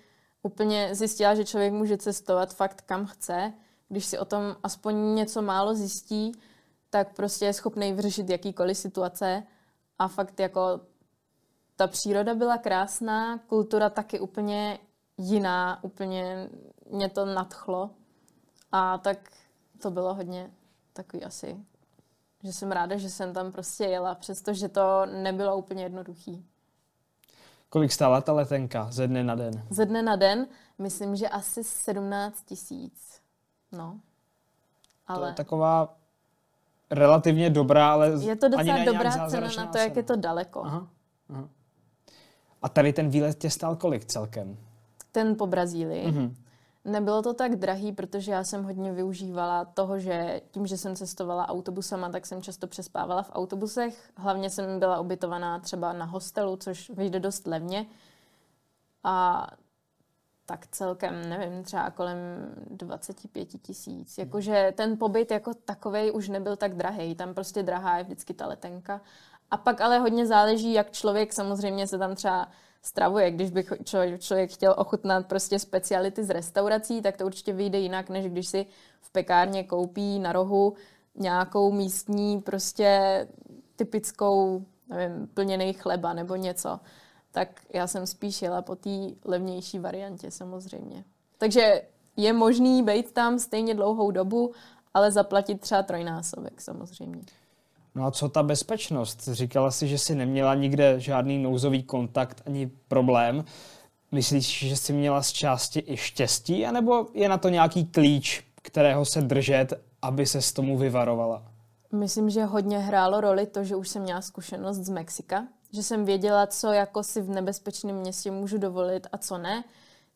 úplně zjistila, že člověk může cestovat fakt kam chce. Když si o tom aspoň něco málo zjistí, tak prostě je schopný vyřešit jakýkoliv situace a fakt jako ta příroda byla krásná, kultura taky úplně jiná, úplně mě to nadchlo a tak to bylo hodně takový asi, že jsem ráda, že jsem tam prostě jela, přestože to nebylo úplně jednoduchý. Kolik stála ta letenka ze dne na den? Ze dne na den, myslím, že asi 17 tisíc. No. Ale... To je taková relativně dobrá, ale Je to docela dobrá cena na to, jak je to daleko. Aha, aha. A tady ten výlet tě stál kolik celkem? Ten po Brazílii? Mm-hmm. Nebylo to tak drahý, protože já jsem hodně využívala toho, že tím, že jsem cestovala autobusama, tak jsem často přespávala v autobusech. Hlavně jsem byla ubytovaná třeba na hostelu, což vyjde dost levně. A tak celkem, nevím, třeba kolem 25 tisíc. Jakože ten pobyt jako takový už nebyl tak drahý. Tam prostě drahá je vždycky ta letenka. A pak ale hodně záleží, jak člověk samozřejmě se tam třeba stravuje. Když by člověk, chtěl ochutnat prostě speciality z restaurací, tak to určitě vyjde jinak, než když si v pekárně koupí na rohu nějakou místní prostě typickou, nevím, plněný chleba nebo něco. Tak já jsem spíš jela po té levnější variantě samozřejmě. Takže je možný být tam stejně dlouhou dobu, ale zaplatit třeba trojnásobek samozřejmě. No a co ta bezpečnost? Říkala si, že jsi neměla nikde žádný nouzový kontakt ani problém. Myslíš, že jsi měla z části i štěstí, anebo je na to nějaký klíč, kterého se držet, aby se s tomu vyvarovala? Myslím, že hodně hrálo roli to, že už jsem měla zkušenost z Mexika, že jsem věděla, co jako si v nebezpečném městě můžu dovolit a co ne,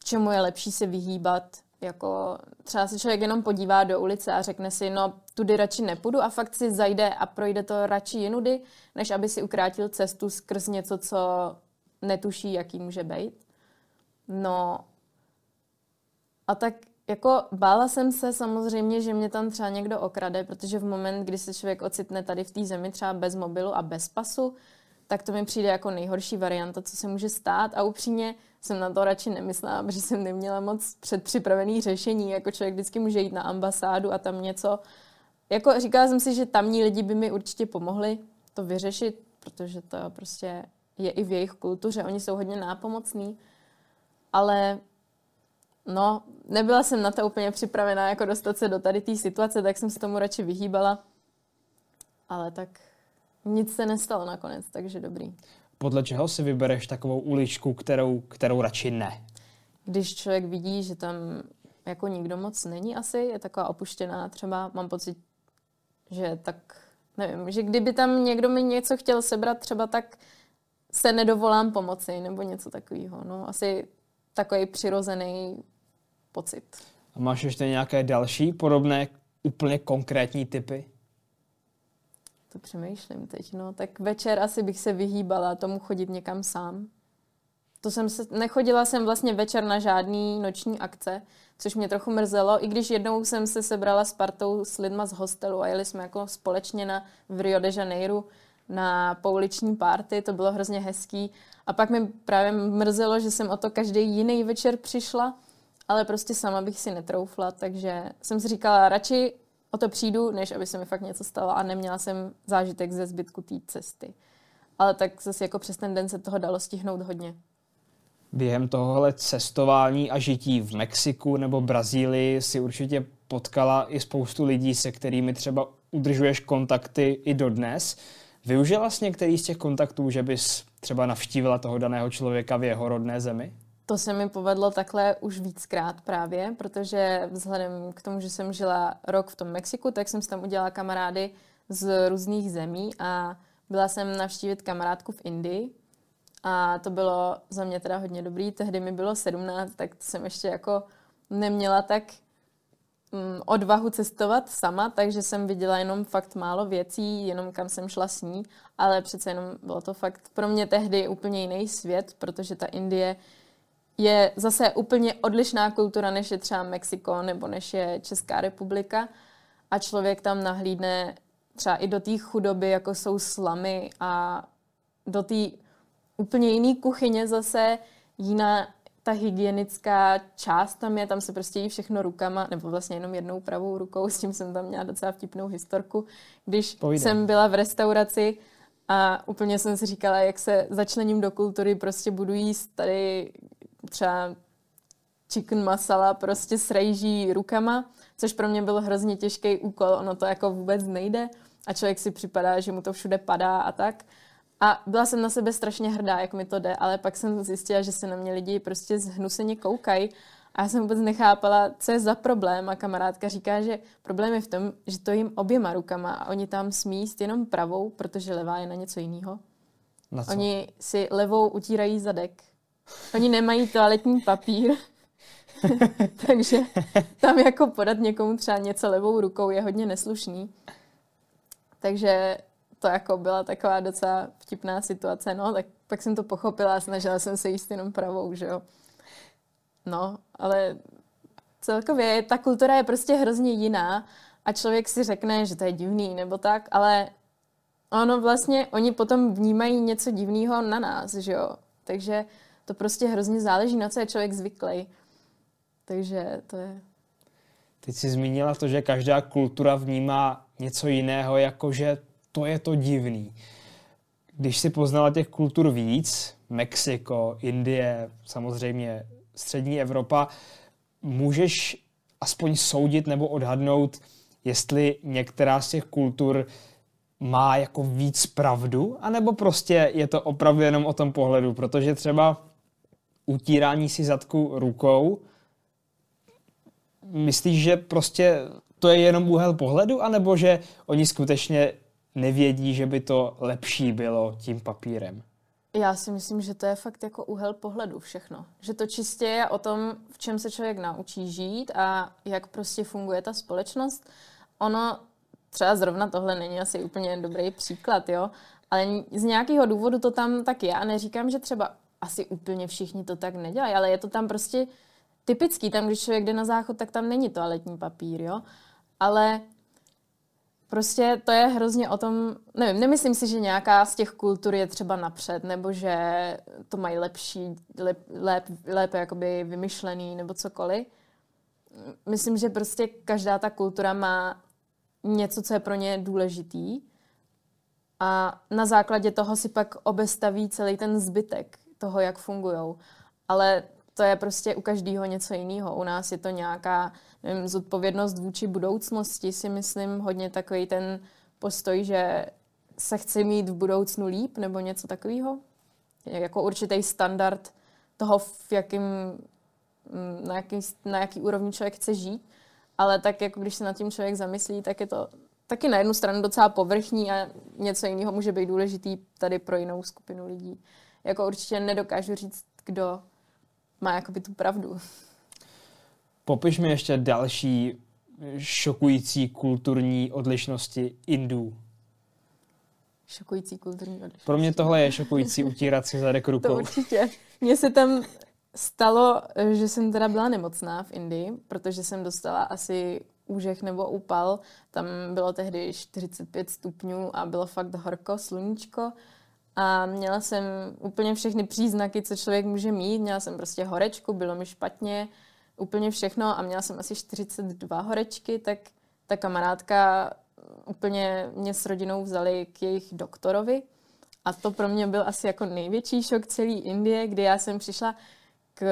čemu je lepší se vyhýbat. Jako třeba se člověk jenom podívá do ulice a řekne si, no tudy radši nepůjdu a fakt si zajde a projde to radši jinudy, než aby si ukrátil cestu skrz něco, co netuší, jaký může být. No a tak jako bála jsem se samozřejmě, že mě tam třeba někdo okrade, protože v moment, kdy se člověk ocitne tady v té zemi třeba bez mobilu a bez pasu, tak to mi přijde jako nejhorší varianta, co se může stát. A upřímně jsem na to radši nemyslela, protože jsem neměla moc předpřipravený řešení. Jako člověk vždycky může jít na ambasádu a tam něco. Jako říkala jsem si, že tamní lidi by mi určitě pomohli to vyřešit, protože to prostě je i v jejich kultuře. Oni jsou hodně nápomocní. Ale no, nebyla jsem na to úplně připravená, jako dostat se do tady té situace, tak jsem se tomu radši vyhýbala. Ale tak nic se nestalo nakonec, takže dobrý. Podle čeho si vybereš takovou uličku, kterou, kterou radši ne? Když člověk vidí, že tam jako nikdo moc není asi, je taková opuštěná třeba, mám pocit, že tak, nevím, že kdyby tam někdo mi něco chtěl sebrat třeba, tak se nedovolám pomoci nebo něco takového. No, asi takový přirozený pocit. A máš ještě nějaké další podobné úplně konkrétní typy? To přemýšlím teď, no. Tak večer asi bych se vyhýbala tomu chodit někam sám. To jsem se, nechodila jsem vlastně večer na žádný noční akce, což mě trochu mrzelo, i když jednou jsem se sebrala s partou s lidma z hostelu a jeli jsme jako společně na, v Rio de Janeiro na pouliční party, to bylo hrozně hezký. A pak mi právě mrzelo, že jsem o to každý jiný večer přišla, ale prostě sama bych si netroufla, takže jsem si říkala, radši o to přijdu, než aby se mi fakt něco stalo a neměla jsem zážitek ze zbytku té cesty. Ale tak zase jako přes ten den se toho dalo stihnout hodně. Během tohohle cestování a žití v Mexiku nebo Brazílii si určitě potkala i spoustu lidí, se kterými třeba udržuješ kontakty i dodnes. Využila jsi některý z těch kontaktů, že bys třeba navštívila toho daného člověka v jeho rodné zemi? To se mi povedlo takhle už víckrát právě, protože vzhledem k tomu, že jsem žila rok v tom Mexiku, tak jsem si tam udělala kamarády z různých zemí a byla jsem navštívit kamarádku v Indii a to bylo za mě teda hodně dobrý. Tehdy mi bylo 17, tak jsem ještě jako neměla tak mm, odvahu cestovat sama, takže jsem viděla jenom fakt málo věcí, jenom kam jsem šla s ní, ale přece jenom bylo to fakt pro mě tehdy úplně jiný svět, protože ta Indie je zase úplně odlišná kultura, než je třeba Mexiko nebo než je Česká republika a člověk tam nahlídne třeba i do té chudoby, jako jsou slamy a do té úplně jiné kuchyně zase jiná ta hygienická část tam je, tam se prostě jí všechno rukama, nebo vlastně jenom jednou pravou rukou, s tím jsem tam měla docela vtipnou historku, když Pojde. jsem byla v restauraci a úplně jsem si říkala, jak se začlením do kultury, prostě budu jíst tady třeba chicken masala prostě s rejží rukama, což pro mě byl hrozně těžký úkol, ono to jako vůbec nejde a člověk si připadá, že mu to všude padá a tak. A byla jsem na sebe strašně hrdá, jak mi to jde, ale pak jsem zjistila, že se na mě lidi prostě zhnuseně koukají a já jsem vůbec nechápala, co je za problém a kamarádka říká, že problém je v tom, že to jim oběma rukama a oni tam smí jíst jenom pravou, protože levá je na něco jiného. Na co? Oni si levou utírají zadek Oni nemají toaletní papír, takže tam jako podat někomu třeba něco levou rukou je hodně neslušný. Takže to jako byla taková docela vtipná situace, no, tak pak jsem to pochopila a snažila jsem se jíst jenom pravou, že jo. No, ale celkově ta kultura je prostě hrozně jiná a člověk si řekne, že to je divný nebo tak, ale ono vlastně, oni potom vnímají něco divného na nás, že jo. Takže to prostě hrozně záleží, na co je člověk zvyklý. Takže to je... Teď jsi zmínila to, že každá kultura vnímá něco jiného, jakože to je to divný. Když si poznala těch kultur víc, Mexiko, Indie, samozřejmě střední Evropa, můžeš aspoň soudit nebo odhadnout, jestli některá z těch kultur má jako víc pravdu, anebo prostě je to opravdu jenom o tom pohledu, protože třeba utírání si zadku rukou, myslíš, že prostě to je jenom úhel pohledu, anebo že oni skutečně nevědí, že by to lepší bylo tím papírem? Já si myslím, že to je fakt jako úhel pohledu všechno. Že to čistě je o tom, v čem se člověk naučí žít a jak prostě funguje ta společnost. Ono, třeba zrovna tohle není asi úplně dobrý příklad, jo, ale z nějakého důvodu to tam tak je a neříkám, že třeba asi úplně všichni to tak nedělají, ale je to tam prostě typický. Tam, když člověk jde na záchod, tak tam není toaletní papír, jo. Ale Prostě to je hrozně o tom, nevím, nemyslím si, že nějaká z těch kultur je třeba napřed, nebo že to mají lepší, lep, lép, lépe jakoby vymyšlený, nebo cokoliv. Myslím, že prostě každá ta kultura má něco, co je pro ně důležitý a na základě toho si pak obestaví celý ten zbytek toho, jak fungují. Ale to je prostě u každého něco jiného. U nás je to nějaká nevím, zodpovědnost vůči budoucnosti, si myslím, hodně takový ten postoj, že se chci mít v budoucnu líp nebo něco takového. Jako určitý standard toho, v jakým, mm, na, jaký, na jaký úrovni člověk chce žít. Ale tak jako když se nad tím člověk zamyslí, tak je to taky na jednu stranu docela povrchní a něco jiného může být důležitý tady pro jinou skupinu lidí. Jako určitě nedokážu říct, kdo má jakoby tu pravdu. Popiš mi ještě další šokující kulturní odlišnosti Indů. Šokující kulturní odlišnosti. Pro mě tohle je šokující utírat si zadek rukou. To určitě. Mně se tam stalo, že jsem teda byla nemocná v Indii, protože jsem dostala asi úžeh nebo úpal. Tam bylo tehdy 45 stupňů a bylo fakt horko, sluníčko. A měla jsem úplně všechny příznaky, co člověk může mít. Měla jsem prostě horečku, bylo mi špatně, úplně všechno a měla jsem asi 42 horečky, tak ta kamarádka úplně mě s rodinou vzali k jejich doktorovi. A to pro mě byl asi jako největší šok celé Indie, kdy já jsem přišla k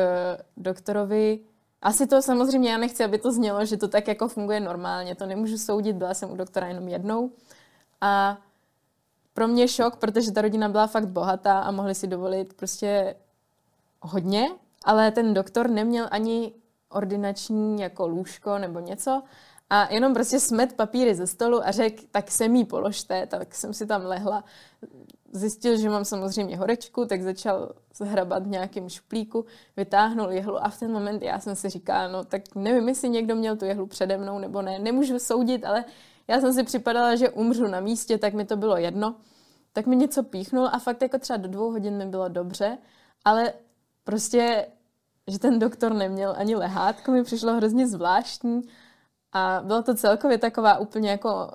doktorovi. Asi to samozřejmě, já nechci, aby to znělo, že to tak jako funguje normálně, to nemůžu soudit, byla jsem u doktora jenom jednou. A pro mě šok, protože ta rodina byla fakt bohatá a mohli si dovolit prostě hodně, ale ten doktor neměl ani ordinační jako lůžko nebo něco a jenom prostě smet papíry ze stolu a řekl, tak se mi položte, tak jsem si tam lehla. Zjistil, že mám samozřejmě horečku, tak začal zhrabat v nějakém šuplíku, vytáhnul jehlu a v ten moment já jsem si říkala, no tak nevím, jestli někdo měl tu jehlu přede mnou nebo ne, nemůžu soudit, ale já jsem si připadala, že umřu na místě, tak mi to bylo jedno. Tak mi něco píchnul a fakt jako třeba do dvou hodin mi bylo dobře, ale prostě, že ten doktor neměl ani lehátko, mi přišlo hrozně zvláštní a bylo to celkově taková úplně jako,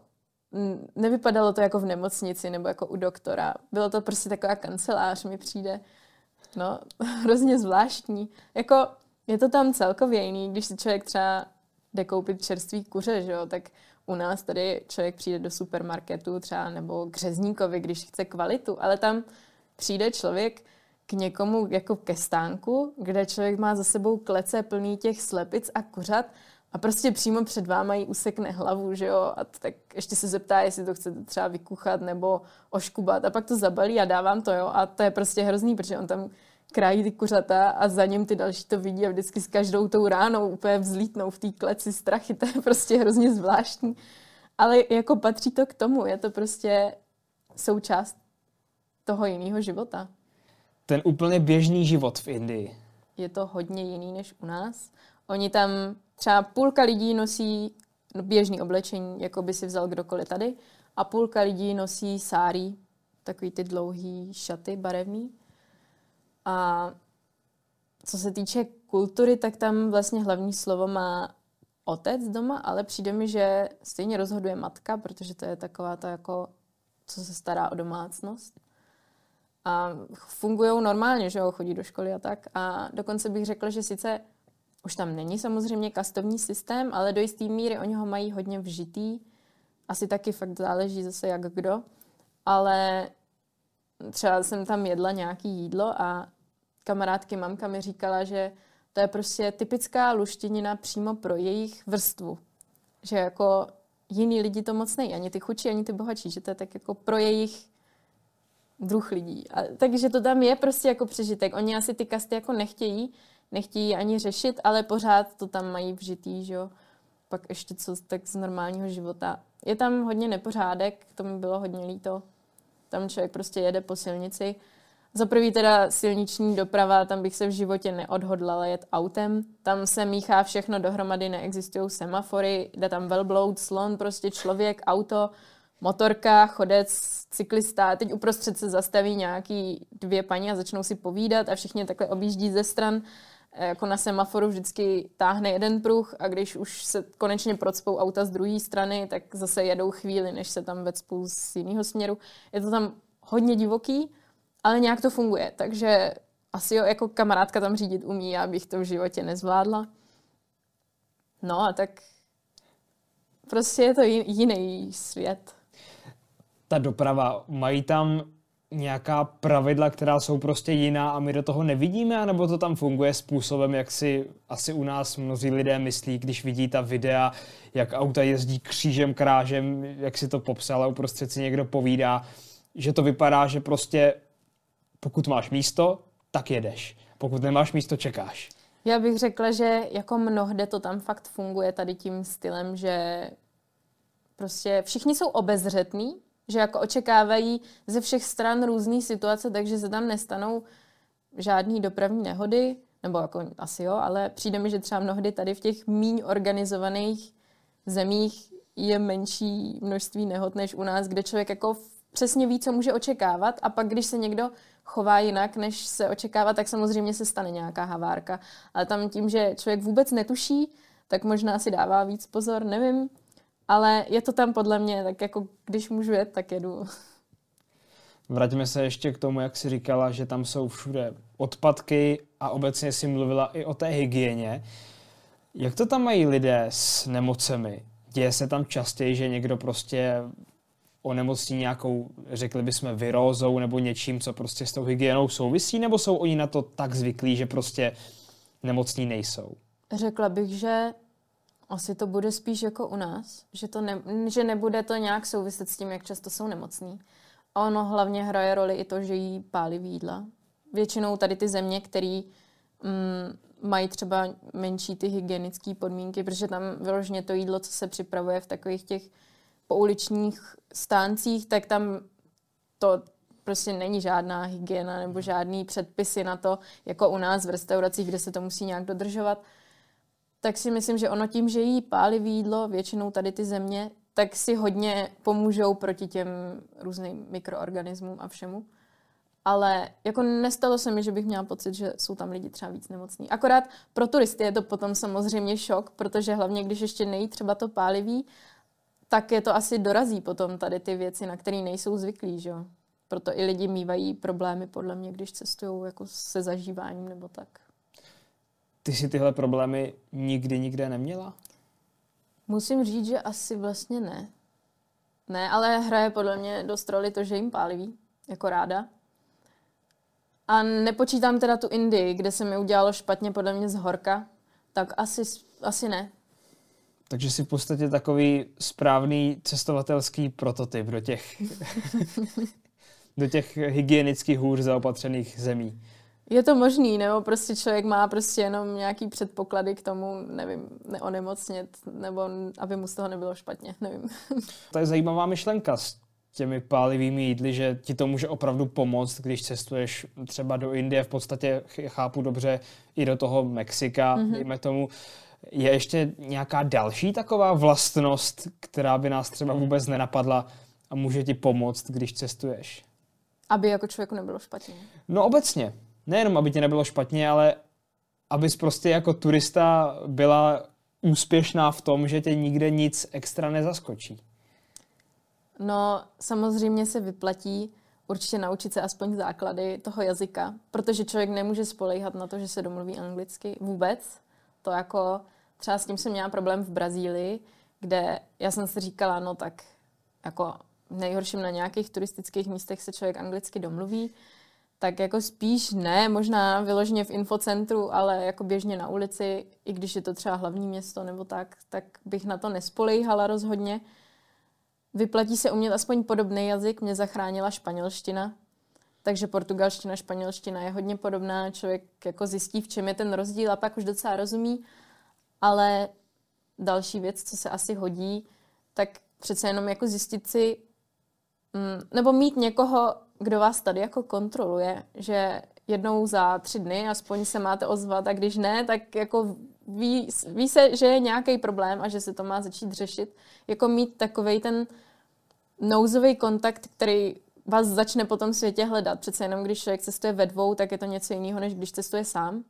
nevypadalo to jako v nemocnici nebo jako u doktora. Bylo to prostě taková kancelář mi přijde. No, hrozně zvláštní. Jako, je to tam celkově jiný, když si člověk třeba jde koupit čerstvý kuře, že jo, tak u nás tady člověk přijde do supermarketu třeba nebo k řezníkovi, když chce kvalitu, ale tam přijde člověk k někomu jako ke stánku, kde člověk má za sebou klece plný těch slepic a kuřat a prostě přímo před váma jí usekne hlavu, že jo, a tak ještě se zeptá, jestli to chcete třeba vykuchat nebo oškubat a pak to zabalí a dávám to, jo, a to je prostě hrozný, protože on tam krájí ty kuřata a za ním ty další to vidí a vždycky s každou tou ránou úplně vzlítnou v té kleci strachy. To je prostě hrozně zvláštní. Ale jako patří to k tomu, je to prostě součást toho jiného života. Ten úplně běžný život v Indii. Je to hodně jiný než u nás. Oni tam třeba půlka lidí nosí běžný oblečení, jako by si vzal kdokoliv tady, a půlka lidí nosí sáry, takový ty dlouhý šaty barevný. A co se týče kultury, tak tam vlastně hlavní slovo má otec doma, ale přijde mi, že stejně rozhoduje matka, protože to je taková ta jako, co se stará o domácnost. A fungují normálně, že jo, chodí do školy a tak. A dokonce bych řekla, že sice už tam není samozřejmě kastovní systém, ale do jisté míry oni ho mají hodně vžitý. Asi taky fakt záleží zase jak kdo. Ale třeba jsem tam jedla nějaký jídlo a kamarádky mamka mi říkala, že to je prostě typická luštinina přímo pro jejich vrstvu. Že jako jiný lidi to moc nejí, ani ty chudší, ani ty bohatší, že to je tak jako pro jejich druh lidí. A, takže to tam je prostě jako přežitek. Oni asi ty kasty jako nechtějí, nechtějí ani řešit, ale pořád to tam mají vžitý, že jo. Pak ještě co tak z normálního života. Je tam hodně nepořádek, to mi bylo hodně líto. Tam člověk prostě jede po silnici. Za prvý teda silniční doprava, tam bych se v životě neodhodlala jet autem. Tam se míchá všechno dohromady, neexistují semafory, jde tam velbloud, slon, prostě člověk, auto, motorka, chodec, cyklista. Teď uprostřed se zastaví nějaký dvě paní a začnou si povídat a všichni takhle objíždí ze stran. Jako na semaforu vždycky táhne jeden pruh a když už se konečně procpou auta z druhé strany, tak zase jedou chvíli, než se tam vecpou z jiného směru. Je to tam hodně divoký, ale nějak to funguje, takže asi jo, jako kamarádka tam řídit umí, já bych to v životě nezvládla. No a tak prostě je to jiný svět. Ta doprava, mají tam nějaká pravidla, která jsou prostě jiná a my do toho nevidíme, anebo to tam funguje způsobem, jak si asi u nás mnozí lidé myslí, když vidí ta videa, jak auta jezdí křížem, krážem, jak si to popsal a uprostřed si někdo povídá, že to vypadá, že prostě pokud máš místo, tak jedeš. Pokud nemáš místo, čekáš. Já bych řekla, že jako mnohde to tam fakt funguje tady tím stylem, že prostě všichni jsou obezřetní, že jako očekávají ze všech stran různé situace, takže se tam nestanou žádný dopravní nehody, nebo jako asi jo, ale přijde mi, že třeba mnohdy tady v těch míň organizovaných zemích je menší množství nehod než u nás, kde člověk jako přesně ví, co může očekávat a pak, když se někdo chová jinak, než se očekává, tak samozřejmě se stane nějaká havárka. Ale tam tím, že člověk vůbec netuší, tak možná si dává víc pozor, nevím. Ale je to tam podle mě, tak jako když můžu jet, tak jedu. Vraťme se ještě k tomu, jak jsi říkala, že tam jsou všude odpadky a obecně si mluvila i o té hygieně. Jak to tam mají lidé s nemocemi? Děje se tam častěji, že někdo prostě onemocní nějakou, řekli bychom, virózou nebo něčím, co prostě s tou hygienou souvisí, nebo jsou oni na to tak zvyklí, že prostě nemocní nejsou? Řekla bych, že asi to bude spíš jako u nás, že, to ne, že nebude to nějak souviset s tím, jak často jsou nemocní. A ono hlavně hraje roli i to, že jí pálivý jídla. Většinou tady ty země, které mm, mají třeba menší ty hygienické podmínky, protože tam vyloženě to jídlo, co se připravuje v takových těch pouličních stáncích, tak tam to prostě není žádná hygiena nebo žádný předpisy na to, jako u nás v restauracích, kde se to musí nějak dodržovat. Tak si myslím, že ono tím, že jí pálivý jídlo, většinou tady ty země, tak si hodně pomůžou proti těm různým mikroorganismům a všemu. Ale jako nestalo se mi, že bych měla pocit, že jsou tam lidi třeba víc nemocní. Akorát pro turisty je to potom samozřejmě šok, protože hlavně když ještě nejí třeba to pálivý tak je to asi dorazí potom tady ty věci, na které nejsou zvyklí, že jo. Proto i lidi mývají problémy, podle mě, když cestují jako se zažíváním nebo tak. Ty si tyhle problémy nikdy nikde neměla? Musím říct, že asi vlastně ne. Ne, ale hraje podle mě dost roli to, že jim pálivý, jako ráda. A nepočítám teda tu Indii, kde se mi udělalo špatně podle mě z horka, tak asi, asi ne. Takže si v podstatě takový správný cestovatelský prototyp do těch, do těch hygienických hůř zaopatřených zemí. Je to možný, nebo prostě člověk má prostě jenom nějaký předpoklady k tomu, nevím, neonemocnit, nebo aby mu z toho nebylo špatně, nevím. To je zajímavá myšlenka s těmi pálivými jídly, že ti to může opravdu pomoct, když cestuješ třeba do Indie, v podstatě chápu dobře i do toho Mexika, mm-hmm. dejme tomu. Je ještě nějaká další taková vlastnost, která by nás třeba vůbec nenapadla a může ti pomoct, když cestuješ? Aby jako člověku nebylo špatně. No obecně. Nejenom, aby ti nebylo špatně, ale abys prostě jako turista byla úspěšná v tom, že tě nikde nic extra nezaskočí. No, samozřejmě se vyplatí určitě naučit se aspoň základy toho jazyka, protože člověk nemůže spolejhat na to, že se domluví anglicky vůbec. To jako Třeba s tím jsem měla problém v Brazílii, kde já jsem si říkala, no tak jako nejhorším na nějakých turistických místech se člověk anglicky domluví, tak jako spíš ne, možná vyloženě v infocentru, ale jako běžně na ulici, i když je to třeba hlavní město nebo tak, tak bych na to nespolejhala rozhodně. vyplatí se umět aspoň podobný jazyk. Mě zachránila španělština, takže portugalština, španělština je hodně podobná. Člověk jako zjistí, v čem je ten rozdíl a pak už docela rozumí. Ale další věc, co se asi hodí, tak přece jenom jako zjistit si, mm, nebo mít někoho, kdo vás tady jako kontroluje, že jednou za tři dny aspoň se máte ozvat a když ne, tak jako ví, ví se, že je nějaký problém a že se to má začít řešit. Jako mít takový ten nouzový kontakt, který vás začne po tom světě hledat. Přece jenom když člověk cestuje ve dvou, tak je to něco jiného, než když cestuje sám.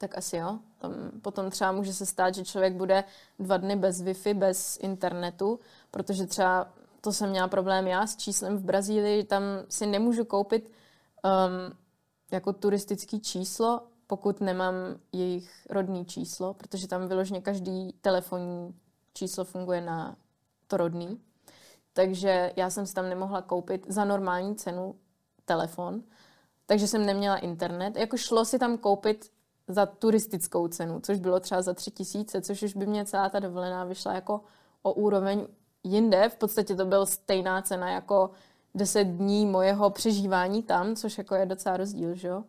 Tak asi jo. Tam potom třeba může se stát, že člověk bude dva dny bez Wi-Fi, bez internetu, protože třeba to jsem měla problém já s číslem v Brazílii, tam si nemůžu koupit um, jako turistický číslo, pokud nemám jejich rodný číslo, protože tam vyloženě každý telefonní číslo funguje na to rodný. Takže já jsem si tam nemohla koupit za normální cenu telefon, takže jsem neměla internet. Jako šlo si tam koupit za turistickou cenu, což bylo třeba za tři tisíce, což už by mě celá ta dovolená vyšla jako o úroveň jinde. V podstatě to byla stejná cena jako 10 dní mojeho přežívání tam, což jako je docela rozdíl, že jo?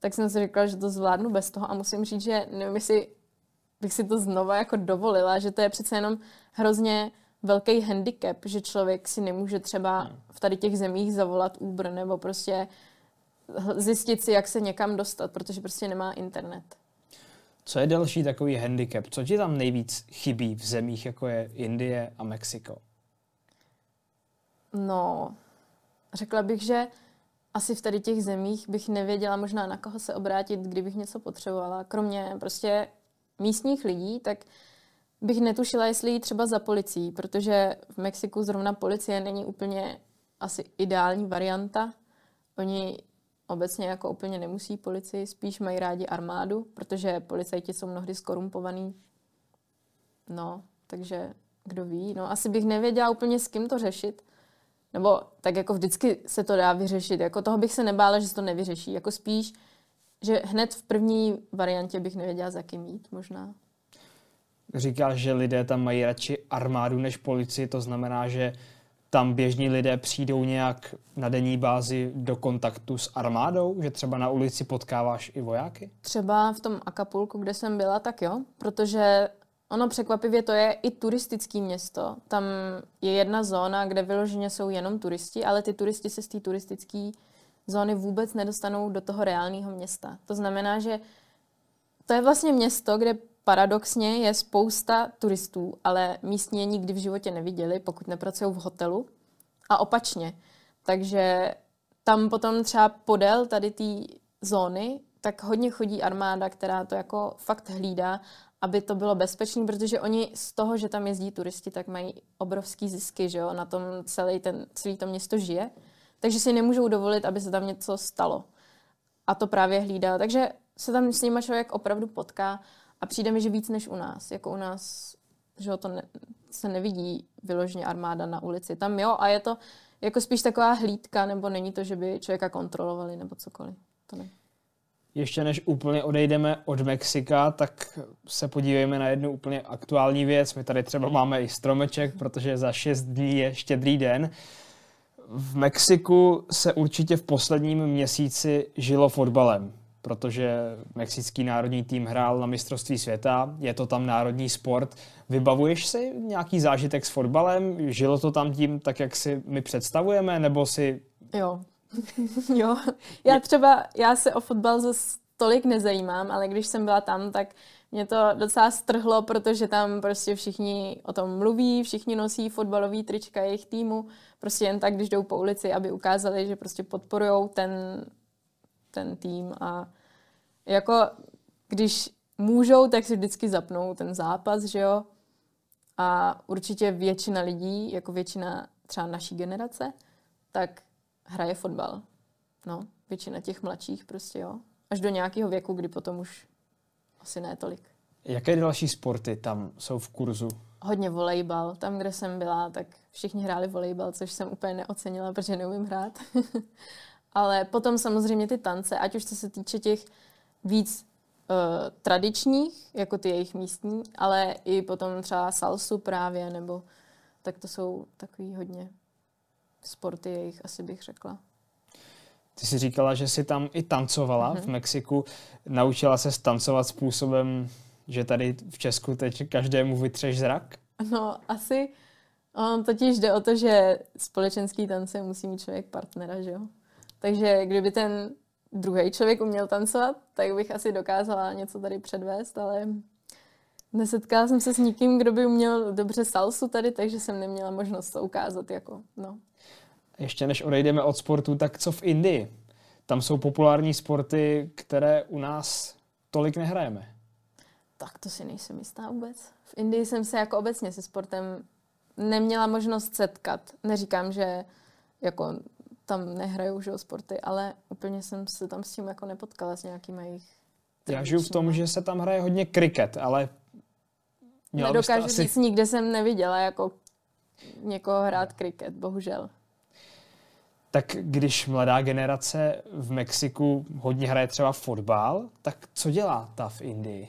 Tak jsem si řekla, že to zvládnu bez toho a musím říct, že nevím, jestli bych si to znova jako dovolila, že to je přece jenom hrozně velký handicap, že člověk si nemůže třeba hmm. v tady těch zemích zavolat Uber nebo prostě zjistit si, jak se někam dostat, protože prostě nemá internet. Co je další takový handicap? Co ti tam nejvíc chybí v zemích, jako je Indie a Mexiko? No, řekla bych, že asi v tady těch zemích bych nevěděla možná na koho se obrátit, kdybych něco potřebovala. Kromě prostě místních lidí, tak bych netušila, jestli jít třeba za policií, protože v Mexiku zrovna policie není úplně asi ideální varianta. Oni obecně jako úplně nemusí policii, spíš mají rádi armádu, protože policajti jsou mnohdy skorumpovaný. No, takže kdo ví. No, asi bych nevěděla úplně s kým to řešit. Nebo tak jako vždycky se to dá vyřešit. Jako toho bych se nebála, že se to nevyřeší. Jako spíš, že hned v první variantě bych nevěděla, za kým jít možná. Říkáš, že lidé tam mají radši armádu než policii, to znamená, že tam běžní lidé přijdou nějak na denní bázi do kontaktu s armádou, že třeba na ulici potkáváš i vojáky? Třeba v tom Acapulku, kde jsem byla, tak jo, protože ono překvapivě to je i turistické město. Tam je jedna zóna, kde vyloženě jsou jenom turisti, ale ty turisti se z té turistické zóny vůbec nedostanou do toho reálného města. To znamená, že to je vlastně město, kde paradoxně je spousta turistů, ale místní je nikdy v životě neviděli, pokud nepracují v hotelu. A opačně. Takže tam potom třeba podél tady té zóny, tak hodně chodí armáda, která to jako fakt hlídá, aby to bylo bezpečné, protože oni z toho, že tam jezdí turisti, tak mají obrovský zisky, že jo, na tom celý ten, celý to město žije. Takže si nemůžou dovolit, aby se tam něco stalo. A to právě hlídá. Takže se tam s nimi člověk opravdu potká a přijde mi, že víc než u nás. Jako u nás, že to ne, se nevidí vyloženě armáda na ulici. Tam jo, a je to jako spíš taková hlídka, nebo není to, že by člověka kontrolovali, nebo cokoliv. To ne. Ještě než úplně odejdeme od Mexika, tak se podívejme na jednu úplně aktuální věc. My tady třeba máme i stromeček, protože za 6 dní je štědrý den. V Mexiku se určitě v posledním měsíci žilo fotbalem protože mexický národní tým hrál na mistrovství světa, je to tam národní sport. Vybavuješ si nějaký zážitek s fotbalem? Žilo to tam tím tak, jak si my představujeme, nebo si... Jo, jo. Já třeba, já se o fotbal zase tolik nezajímám, ale když jsem byla tam, tak mě to docela strhlo, protože tam prostě všichni o tom mluví, všichni nosí fotbalový trička jejich týmu, prostě jen tak, když jdou po ulici, aby ukázali, že prostě podporují ten, ten tým a jako když můžou, tak si vždycky zapnou ten zápas, že jo. A určitě většina lidí, jako většina třeba naší generace, tak hraje fotbal. No, většina těch mladších prostě, jo. Až do nějakého věku, kdy potom už asi ne tolik. Jaké další sporty tam jsou v kurzu? Hodně volejbal. Tam, kde jsem byla, tak všichni hráli volejbal, což jsem úplně neocenila, protože neumím hrát. Ale potom samozřejmě ty tance, ať už co se týče těch víc uh, tradičních, jako ty jejich místní, ale i potom třeba salsu právě, nebo tak to jsou takový hodně sporty jejich, asi bych řekla. Ty jsi říkala, že jsi tam i tancovala mm-hmm. v Mexiku. Naučila se tancovat způsobem, že tady v Česku teď každému vytřeš zrak? No, asi. On totiž jde o to, že společenský tance musí mít člověk partnera, že jo? Takže kdyby ten druhý člověk uměl tancovat, tak bych asi dokázala něco tady předvést, ale nesetkala jsem se s nikým, kdo by uměl dobře salsu tady, takže jsem neměla možnost to ukázat. Jako, no. Ještě než odejdeme od sportu, tak co v Indii? Tam jsou populární sporty, které u nás tolik nehrajeme. Tak to si nejsem jistá vůbec. V Indii jsem se jako obecně se sportem neměla možnost setkat. Neříkám, že jako tam nehrajou že, sporty, ale úplně jsem se tam s tím jako nepotkala s nějakými jejich Já žiju v tom, že se tam hraje hodně kriket, ale Nedokážu asi... říct, nikde jsem neviděla jako někoho hrát kriket, bohužel. Tak když mladá generace v Mexiku hodně hraje třeba fotbal, tak co dělá ta v Indii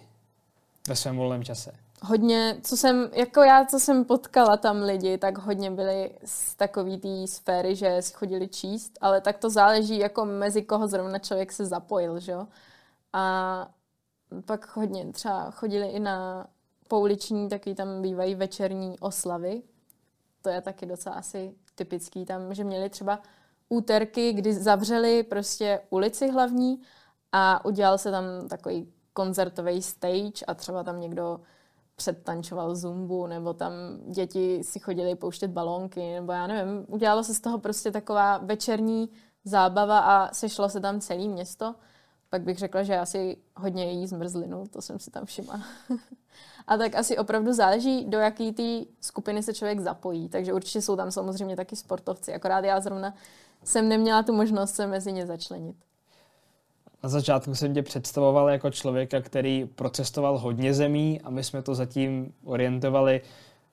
ve svém volném čase? Hodně, co jsem, jako já, co jsem potkala tam lidi, tak hodně byli z takový té sféry, že si chodili číst, ale tak to záleží, jako mezi koho zrovna člověk se zapojil, že jo. A pak hodně třeba chodili i na pouliční, taky tam bývají večerní oslavy. To je taky docela asi typický tam, že měli třeba úterky, kdy zavřeli prostě ulici hlavní a udělal se tam takový koncertový stage a třeba tam někdo předtančoval zumbu, nebo tam děti si chodili pouštět balónky, nebo já nevím, udělalo se z toho prostě taková večerní zábava a sešlo se tam celé město. Pak bych řekla, že asi hodně jí zmrzlinu, to jsem si tam všimla. a tak asi opravdu záleží, do jaký té skupiny se člověk zapojí. Takže určitě jsou tam samozřejmě taky sportovci, akorát já zrovna jsem neměla tu možnost se mezi ně začlenit. Na začátku jsem tě představoval jako člověka, který procestoval hodně zemí a my jsme to zatím orientovali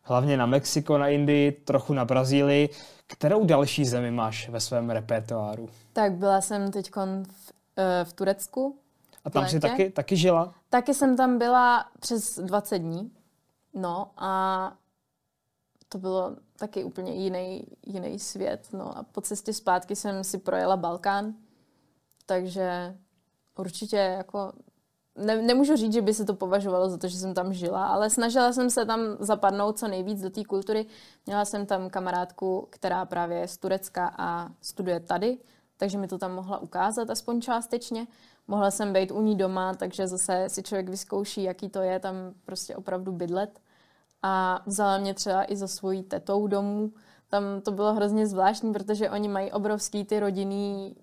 hlavně na Mexiko, na Indii, trochu na Brazílii. Kterou další zemi máš ve svém repertoáru? Tak byla jsem teď v, eh, v Turecku. A tam jsi taky, taky žila? Taky jsem tam byla přes 20 dní. No a to bylo taky úplně jiný, jiný svět. No a po cestě zpátky jsem si projela Balkán, takže určitě jako ne, nemůžu říct, že by se to považovalo za to, že jsem tam žila, ale snažila jsem se tam zapadnout co nejvíc do té kultury. Měla jsem tam kamarádku, která právě je z Turecka a studuje tady, takže mi to tam mohla ukázat aspoň částečně. Mohla jsem být u ní doma, takže zase si člověk vyzkouší, jaký to je tam prostě opravdu bydlet. A vzala mě třeba i za svojí tetou domů. Tam to bylo hrozně zvláštní, protože oni mají obrovský ty rodinný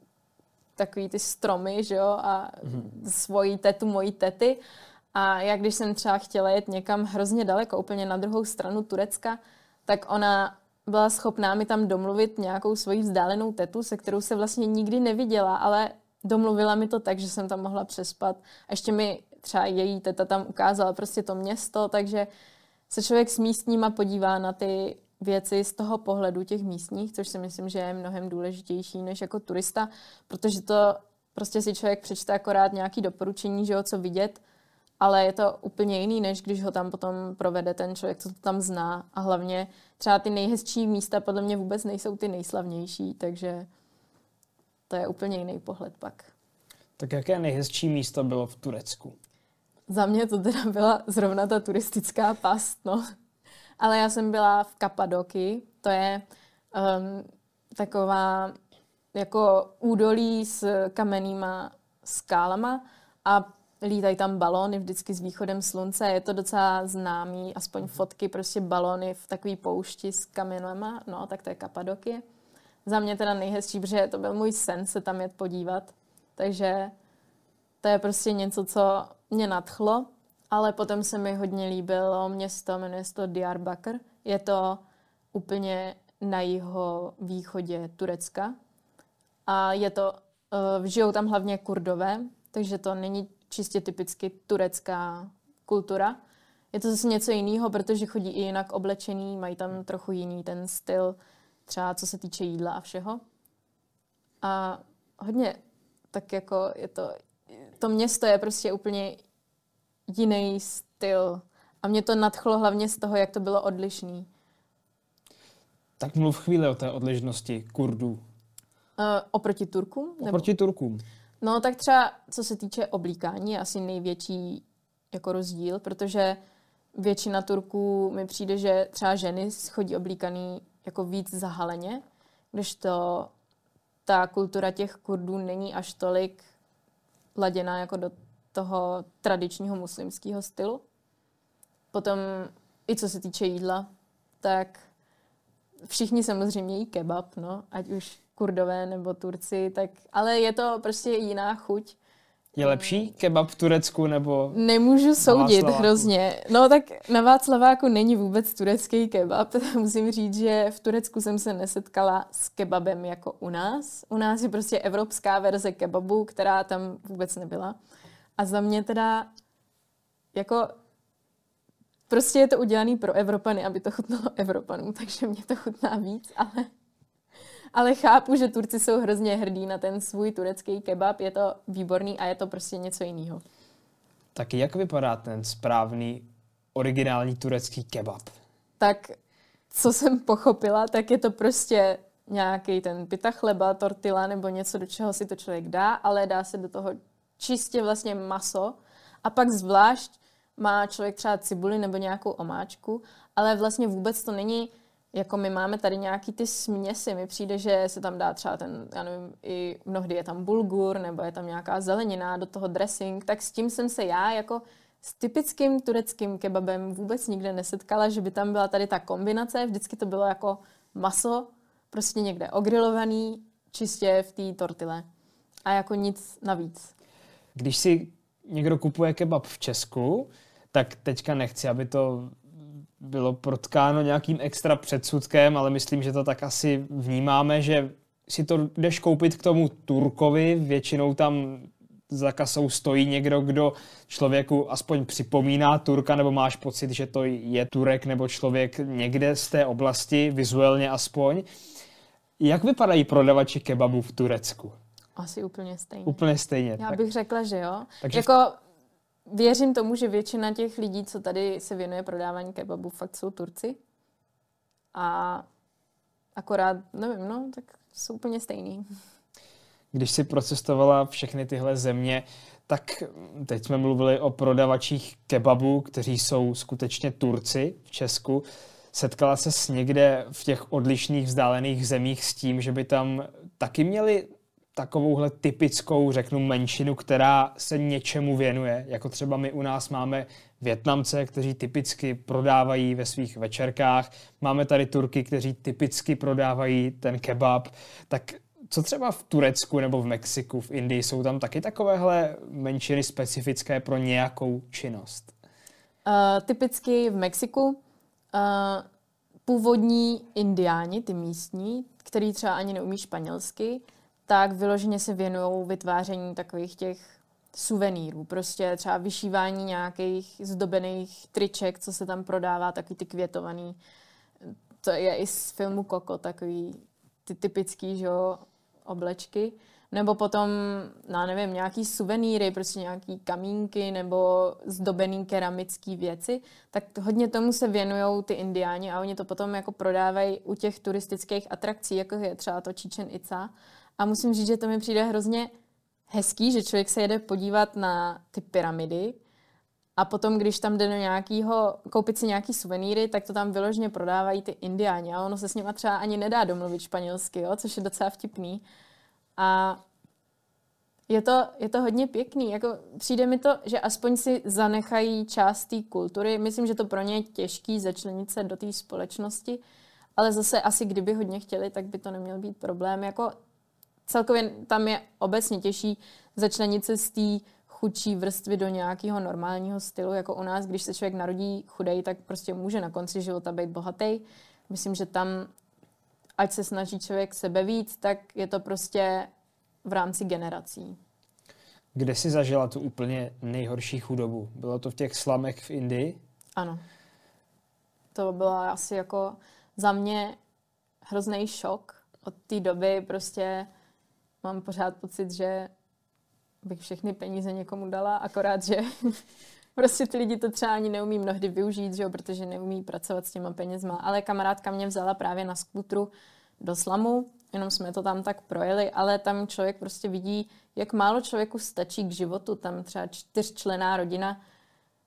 takový ty stromy, že jo, a mm. svoji tetu, mojí tety. A já když jsem třeba chtěla jet někam hrozně daleko, úplně na druhou stranu Turecka, tak ona byla schopná mi tam domluvit nějakou svoji vzdálenou tetu, se kterou se vlastně nikdy neviděla, ale domluvila mi to tak, že jsem tam mohla přespat. A ještě mi třeba její teta tam ukázala prostě to město, takže se člověk s místníma podívá na ty věci z toho pohledu těch místních, což si myslím, že je mnohem důležitější než jako turista, protože to prostě si člověk přečte akorát nějaký doporučení, že jo, co vidět, ale je to úplně jiný, než když ho tam potom provede ten člověk, co to tam zná. A hlavně třeba ty nejhezčí místa podle mě vůbec nejsou ty nejslavnější, takže to je úplně jiný pohled pak. Tak jaké nejhezčí místo bylo v Turecku? Za mě to teda byla zrovna ta turistická past, no ale já jsem byla v Kapadoky, to je um, taková jako údolí s kamennýma skálama a lítají tam balóny vždycky s východem slunce. Je to docela známý, aspoň fotky, prostě balóny v takové poušti s kamenama, no, tak to je Kapadoky. Za mě teda nejhezčí, protože to byl můj sen se tam jet podívat. Takže to je prostě něco, co mě nadchlo ale potom se mi hodně líbilo město, jmenuje se to Diyarbakir. Je to úplně na jeho východě Turecka. A je to, uh, žijou tam hlavně kurdové, takže to není čistě typicky turecká kultura. Je to zase něco jiného, protože chodí i jinak oblečený, mají tam trochu jiný ten styl, třeba co se týče jídla a všeho. A hodně, tak jako je to, to město je prostě úplně jiný styl. A mě to nadchlo hlavně z toho, jak to bylo odlišný. Tak mluv chvíli o té odlišnosti Kurdů. Uh, oproti Turkům? Nebo? Oproti Turkům. No tak třeba co se týče oblíkání je asi největší jako rozdíl, protože většina Turků mi přijde, že třeba ženy chodí oblíkaný jako víc zahaleně, když to ta kultura těch Kurdů není až tolik laděná jako do toho tradičního muslimského stylu. Potom i co se týče jídla, tak všichni samozřejmě jí kebab, no, ať už kurdové nebo Turci, tak, ale je to prostě jiná chuť. Je lepší kebab v Turecku nebo Nemůžu soudit hrozně. No tak na Václaváku není vůbec turecký kebab. Musím říct, že v Turecku jsem se nesetkala s kebabem jako u nás. U nás je prostě evropská verze kebabu, která tam vůbec nebyla. A za mě teda jako prostě je to udělané pro Evropany, aby to chutnalo Evropanům, takže mě to chutná víc, ale ale chápu, že Turci jsou hrozně hrdí na ten svůj turecký kebab, je to výborný a je to prostě něco jiného. Tak jak vypadá ten správný originální turecký kebab? Tak co jsem pochopila, tak je to prostě nějaký ten pita chleba, tortila nebo něco, do čeho si to člověk dá, ale dá se do toho čistě vlastně maso a pak zvlášť má člověk třeba cibuli nebo nějakou omáčku, ale vlastně vůbec to není jako my máme tady nějaký ty směsi, mi přijde, že se tam dá třeba ten, já nevím, i mnohdy je tam bulgur, nebo je tam nějaká zelenina do toho dressing, tak s tím jsem se já jako s typickým tureckým kebabem vůbec nikde nesetkala, že by tam byla tady ta kombinace, vždycky to bylo jako maso, prostě někde ogrilovaný, čistě v té tortile. A jako nic navíc. Když si někdo kupuje kebab v Česku, tak teďka nechci, aby to bylo protkáno nějakým extra předsudkem, ale myslím, že to tak asi vnímáme, že si to jdeš koupit k tomu Turkovi, většinou tam za kasou stojí někdo, kdo člověku aspoň připomíná Turka, nebo máš pocit, že to je Turek nebo člověk někde z té oblasti, vizuálně aspoň. Jak vypadají prodavači kebabu v Turecku? Asi úplně stejně. Úplně stejně. Já tak. bych řekla, že jo. Takže jako věřím tomu, že většina těch lidí, co tady se věnuje prodávání kebabu, fakt jsou Turci. A akorát, nevím, no, tak jsou úplně stejný. Když si procestovala všechny tyhle země, tak teď jsme mluvili o prodavačích kebabu, kteří jsou skutečně Turci v Česku. Setkala se s někde v těch odlišných vzdálených zemích s tím, že by tam taky měli takovouhle typickou, řeknu, menšinu, která se něčemu věnuje. Jako třeba my u nás máme Větnamce, kteří typicky prodávají ve svých večerkách. Máme tady Turky, kteří typicky prodávají ten kebab. Tak co třeba v Turecku nebo v Mexiku, v Indii, jsou tam taky takovéhle menšiny specifické pro nějakou činnost? Uh, typicky v Mexiku uh, původní indiáni, ty místní, který třeba ani neumí španělsky, tak vyloženě se věnují vytváření takových těch suvenýrů. Prostě třeba vyšívání nějakých zdobených triček, co se tam prodává, takový ty květovaný. To je i z filmu Koko, takový ty typický, že jo, oblečky. Nebo potom, já nevím, nějaký suvenýry, prostě nějaký kamínky nebo zdobený keramický věci, tak hodně tomu se věnují ty indiáni a oni to potom jako prodávají u těch turistických atrakcí, jako je třeba to Chichen Itza a musím říct, že to mi přijde hrozně hezký, že člověk se jede podívat na ty pyramidy a potom, když tam jde do nějakého, koupit si nějaký suvenýry, tak to tam vyloženě prodávají ty indiáni a ono se s nima třeba ani nedá domluvit španělsky, jo, což je docela vtipný. A je to, je to hodně pěkný. Jako přijde mi to, že aspoň si zanechají část té kultury. Myslím, že to pro ně je těžký začlenit se do té společnosti, ale zase asi kdyby hodně chtěli, tak by to neměl být problém. Jako celkově tam je obecně těžší začlenit se z té chudší vrstvy do nějakého normálního stylu, jako u nás, když se člověk narodí chudej, tak prostě může na konci života být bohatý. Myslím, že tam, ať se snaží člověk sebe víc, tak je to prostě v rámci generací. Kde jsi zažila tu úplně nejhorší chudobu? Bylo to v těch slamech v Indii? Ano. To bylo asi jako za mě hrozný šok. Od té doby prostě mám pořád pocit, že bych všechny peníze někomu dala, akorát, že prostě ty lidi to třeba ani neumí mnohdy využít, že jo, protože neumí pracovat s těma penězma. Ale kamarádka mě vzala právě na skútru do slamu, jenom jsme to tam tak projeli, ale tam člověk prostě vidí, jak málo člověku stačí k životu. Tam třeba čtyřčlená rodina,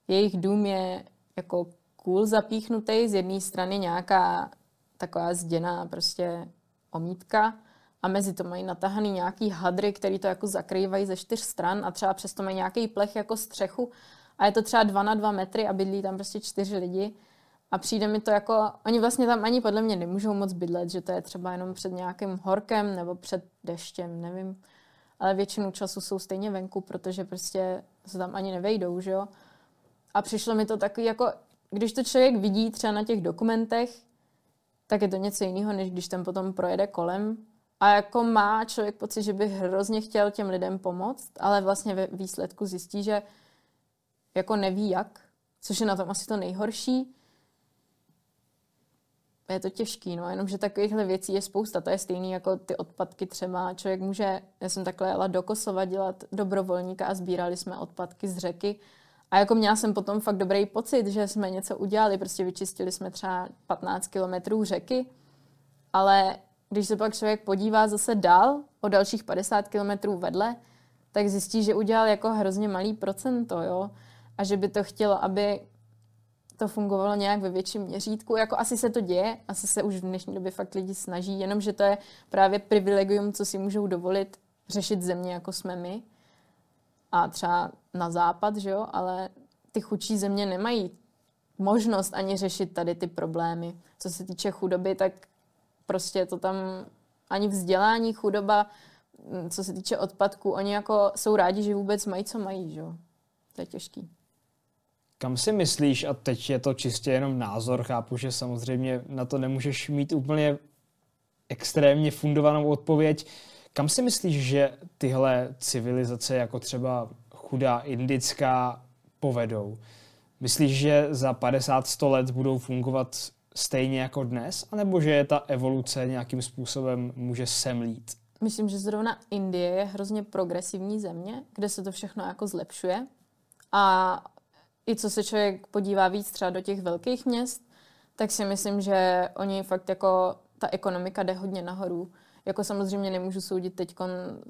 jejich dům je jako cool zapíchnutý, z jedné strany nějaká taková zděná prostě omítka a mezi to mají natahaný nějaký hadry, který to jako zakrývají ze čtyř stran a třeba přesto mají nějaký plech jako střechu a je to třeba dva na dva metry a bydlí tam prostě čtyři lidi a přijde mi to jako, oni vlastně tam ani podle mě nemůžou moc bydlet, že to je třeba jenom před nějakým horkem nebo před deštěm, nevím. Ale většinu času jsou stejně venku, protože prostě se tam ani nevejdou, že jo. A přišlo mi to takový jako, když to člověk vidí třeba na těch dokumentech, tak je to něco jiného, než když tam potom projede kolem. A jako má člověk pocit, že by hrozně chtěl těm lidem pomoct, ale vlastně ve výsledku zjistí, že jako neví jak, což je na tom asi to nejhorší. Je to těžký, no, jenomže takovýchhle věcí je spousta. To je stejný jako ty odpadky třeba. Člověk může, já jsem takhle jela do Kosova dělat dobrovolníka a sbírali jsme odpadky z řeky a jako měla jsem potom fakt dobrý pocit, že jsme něco udělali, prostě vyčistili jsme třeba 15 kilometrů řeky, ale když se pak člověk podívá zase dál, o dalších 50 kilometrů vedle, tak zjistí, že udělal jako hrozně malý procento, jo, a že by to chtělo, aby to fungovalo nějak ve větším měřítku. Jako asi se to děje, asi se už v dnešní době fakt lidi snaží, jenomže to je právě privilegium, co si můžou dovolit řešit země, jako jsme my a třeba na západ, že jo, ale ty chudší země nemají možnost ani řešit tady ty problémy. Co se týče chudoby, tak prostě to tam ani vzdělání, chudoba, co se týče odpadků, oni jako jsou rádi, že vůbec mají, co mají, že jo. To je těžký. Kam si myslíš, a teď je to čistě jenom názor, chápu, že samozřejmě na to nemůžeš mít úplně extrémně fundovanou odpověď, kam si myslíš, že tyhle civilizace, jako třeba chudá indická, povedou? Myslíš, že za 50-100 let budou fungovat stejně jako dnes, anebo že je ta evoluce nějakým způsobem může semlít? Myslím, že zrovna Indie je hrozně progresivní země, kde se to všechno jako zlepšuje. A i co se člověk podívá víc třeba do těch velkých měst, tak si myslím, že oni fakt jako ta ekonomika jde hodně nahoru. Jako samozřejmě nemůžu soudit teď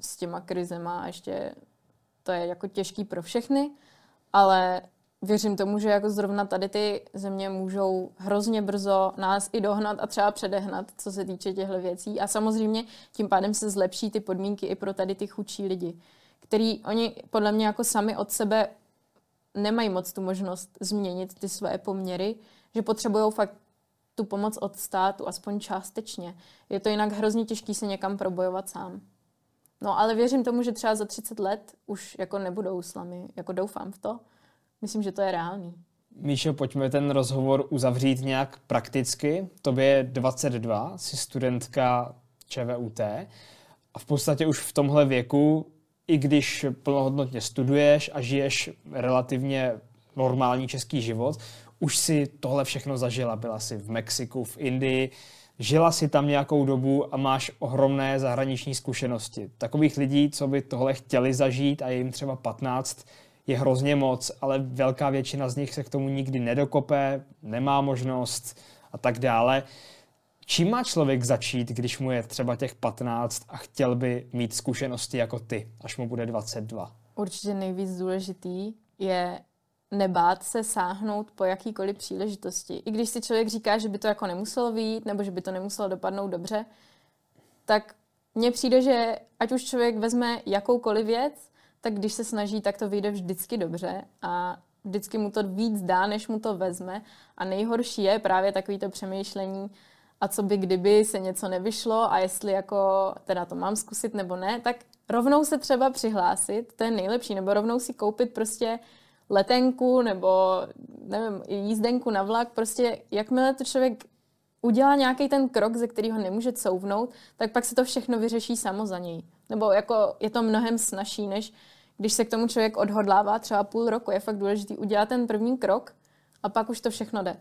s těma krizema a ještě to je jako těžký pro všechny, ale věřím tomu, že jako zrovna tady ty země můžou hrozně brzo nás i dohnat a třeba předehnat, co se týče těchto věcí. A samozřejmě tím pádem se zlepší ty podmínky i pro tady ty chudší lidi, který oni podle mě jako sami od sebe nemají moc tu možnost změnit ty své poměry, že potřebují fakt tu pomoc od státu, aspoň částečně. Je to jinak hrozně těžký se někam probojovat sám. No ale věřím tomu, že třeba za 30 let už jako nebudou slamy. Jako doufám v to. Myslím, že to je reálný. Míšo, pojďme ten rozhovor uzavřít nějak prakticky. Tobě je 22, jsi studentka ČVUT a v podstatě už v tomhle věku, i když plnohodnotně studuješ a žiješ relativně normální český život, už si tohle všechno zažila. Byla si v Mexiku, v Indii, žila si tam nějakou dobu a máš ohromné zahraniční zkušenosti. Takových lidí, co by tohle chtěli zažít a je jim třeba 15, je hrozně moc, ale velká většina z nich se k tomu nikdy nedokope, nemá možnost a tak dále. Čím má člověk začít, když mu je třeba těch 15 a chtěl by mít zkušenosti jako ty, až mu bude 22? Určitě nejvíc důležitý je nebát se sáhnout po jakýkoliv příležitosti. I když si člověk říká, že by to jako nemuselo výjít, nebo že by to nemuselo dopadnout dobře, tak mně přijde, že ať už člověk vezme jakoukoliv věc, tak když se snaží, tak to vyjde vždycky dobře a vždycky mu to víc dá, než mu to vezme. A nejhorší je právě takovýto přemýšlení, a co by kdyby se něco nevyšlo a jestli jako teda to mám zkusit nebo ne, tak rovnou se třeba přihlásit, to je nejlepší, nebo rovnou si koupit prostě letenku nebo nevím, jízdenku na vlak, prostě jakmile to člověk udělá nějaký ten krok, ze kterého nemůže couvnout, tak pak se to všechno vyřeší samo za něj. Nebo jako je to mnohem snažší, než když se k tomu člověk odhodlává třeba půl roku. Je fakt důležité udělat ten první krok a pak už to všechno jde.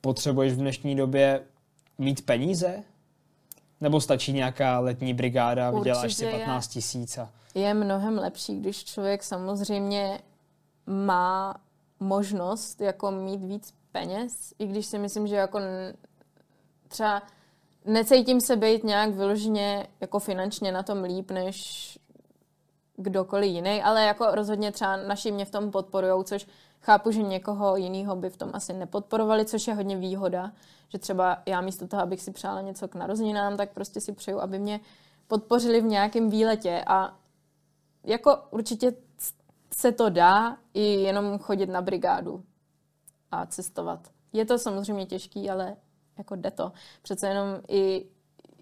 Potřebuješ v dnešní době mít peníze? Nebo stačí nějaká letní brigáda, vyděláš si 15 tisíc? A... Je mnohem lepší, když člověk samozřejmě má možnost jako mít víc peněz, i když si myslím, že jako třeba necítím se být nějak vyloženě jako finančně na tom líp, než kdokoliv jiný, ale jako rozhodně třeba naši mě v tom podporují, což chápu, že někoho jiného by v tom asi nepodporovali, což je hodně výhoda, že třeba já místo toho, abych si přála něco k narozeninám, tak prostě si přeju, aby mě podpořili v nějakém výletě. A jako určitě se to dá i jenom chodit na brigádu a cestovat. Je to samozřejmě těžký, ale jako jde to. Přece jenom i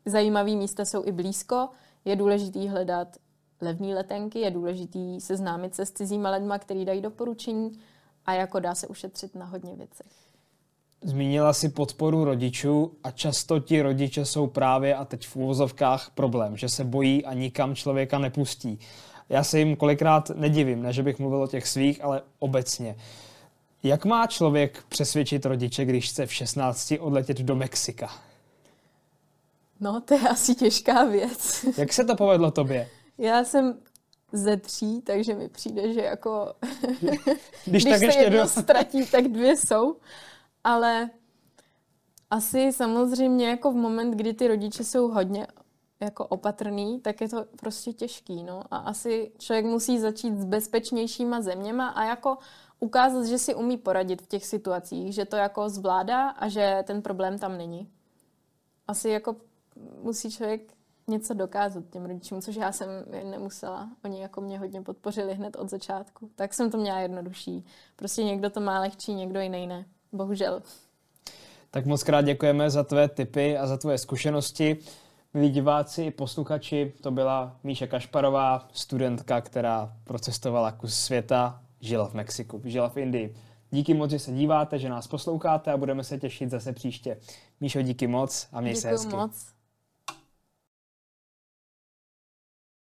zajímavé místa jsou i blízko. Je důležitý hledat levné letenky, je důležitý seznámit se s cizíma lidma, který dají doporučení a jako dá se ušetřit na hodně věcech. Zmínila si podporu rodičů a často ti rodiče jsou právě a teď v úvozovkách problém, že se bojí a nikam člověka nepustí. Já se jim kolikrát nedivím, ne že bych mluvil o těch svých, ale obecně. Jak má člověk přesvědčit rodiče, když chce v 16 odletět do Mexika? No, to je asi těžká věc. Jak se to povedlo tobě? Já jsem ze tří, takže mi přijde, že jako když, když tak se ještě jedno do... ztratí, tak dvě jsou. Ale asi samozřejmě jako v moment, kdy ty rodiče jsou hodně jako opatrný, tak je to prostě těžký, no. A asi člověk musí začít s bezpečnějšíma zeměma a jako ukázat, že si umí poradit v těch situacích, že to jako zvládá a že ten problém tam není. Asi jako musí člověk něco dokázat těm rodičům, což já jsem nemusela. Oni jako mě hodně podpořili hned od začátku. Tak jsem to měla jednodušší. Prostě někdo to má lehčí, někdo jiný ne. Bohužel. Tak moc krát děkujeme za tvé tipy a za tvoje zkušenosti. Milí diváci i posluchači, to byla Míša Kašparová, studentka, která procestovala kus světa, žila v Mexiku, žila v Indii. Díky moc, že se díváte, že nás posloucháte a budeme se těšit zase příště. Míšo, díky moc a měj Děkuju se hezky. moc.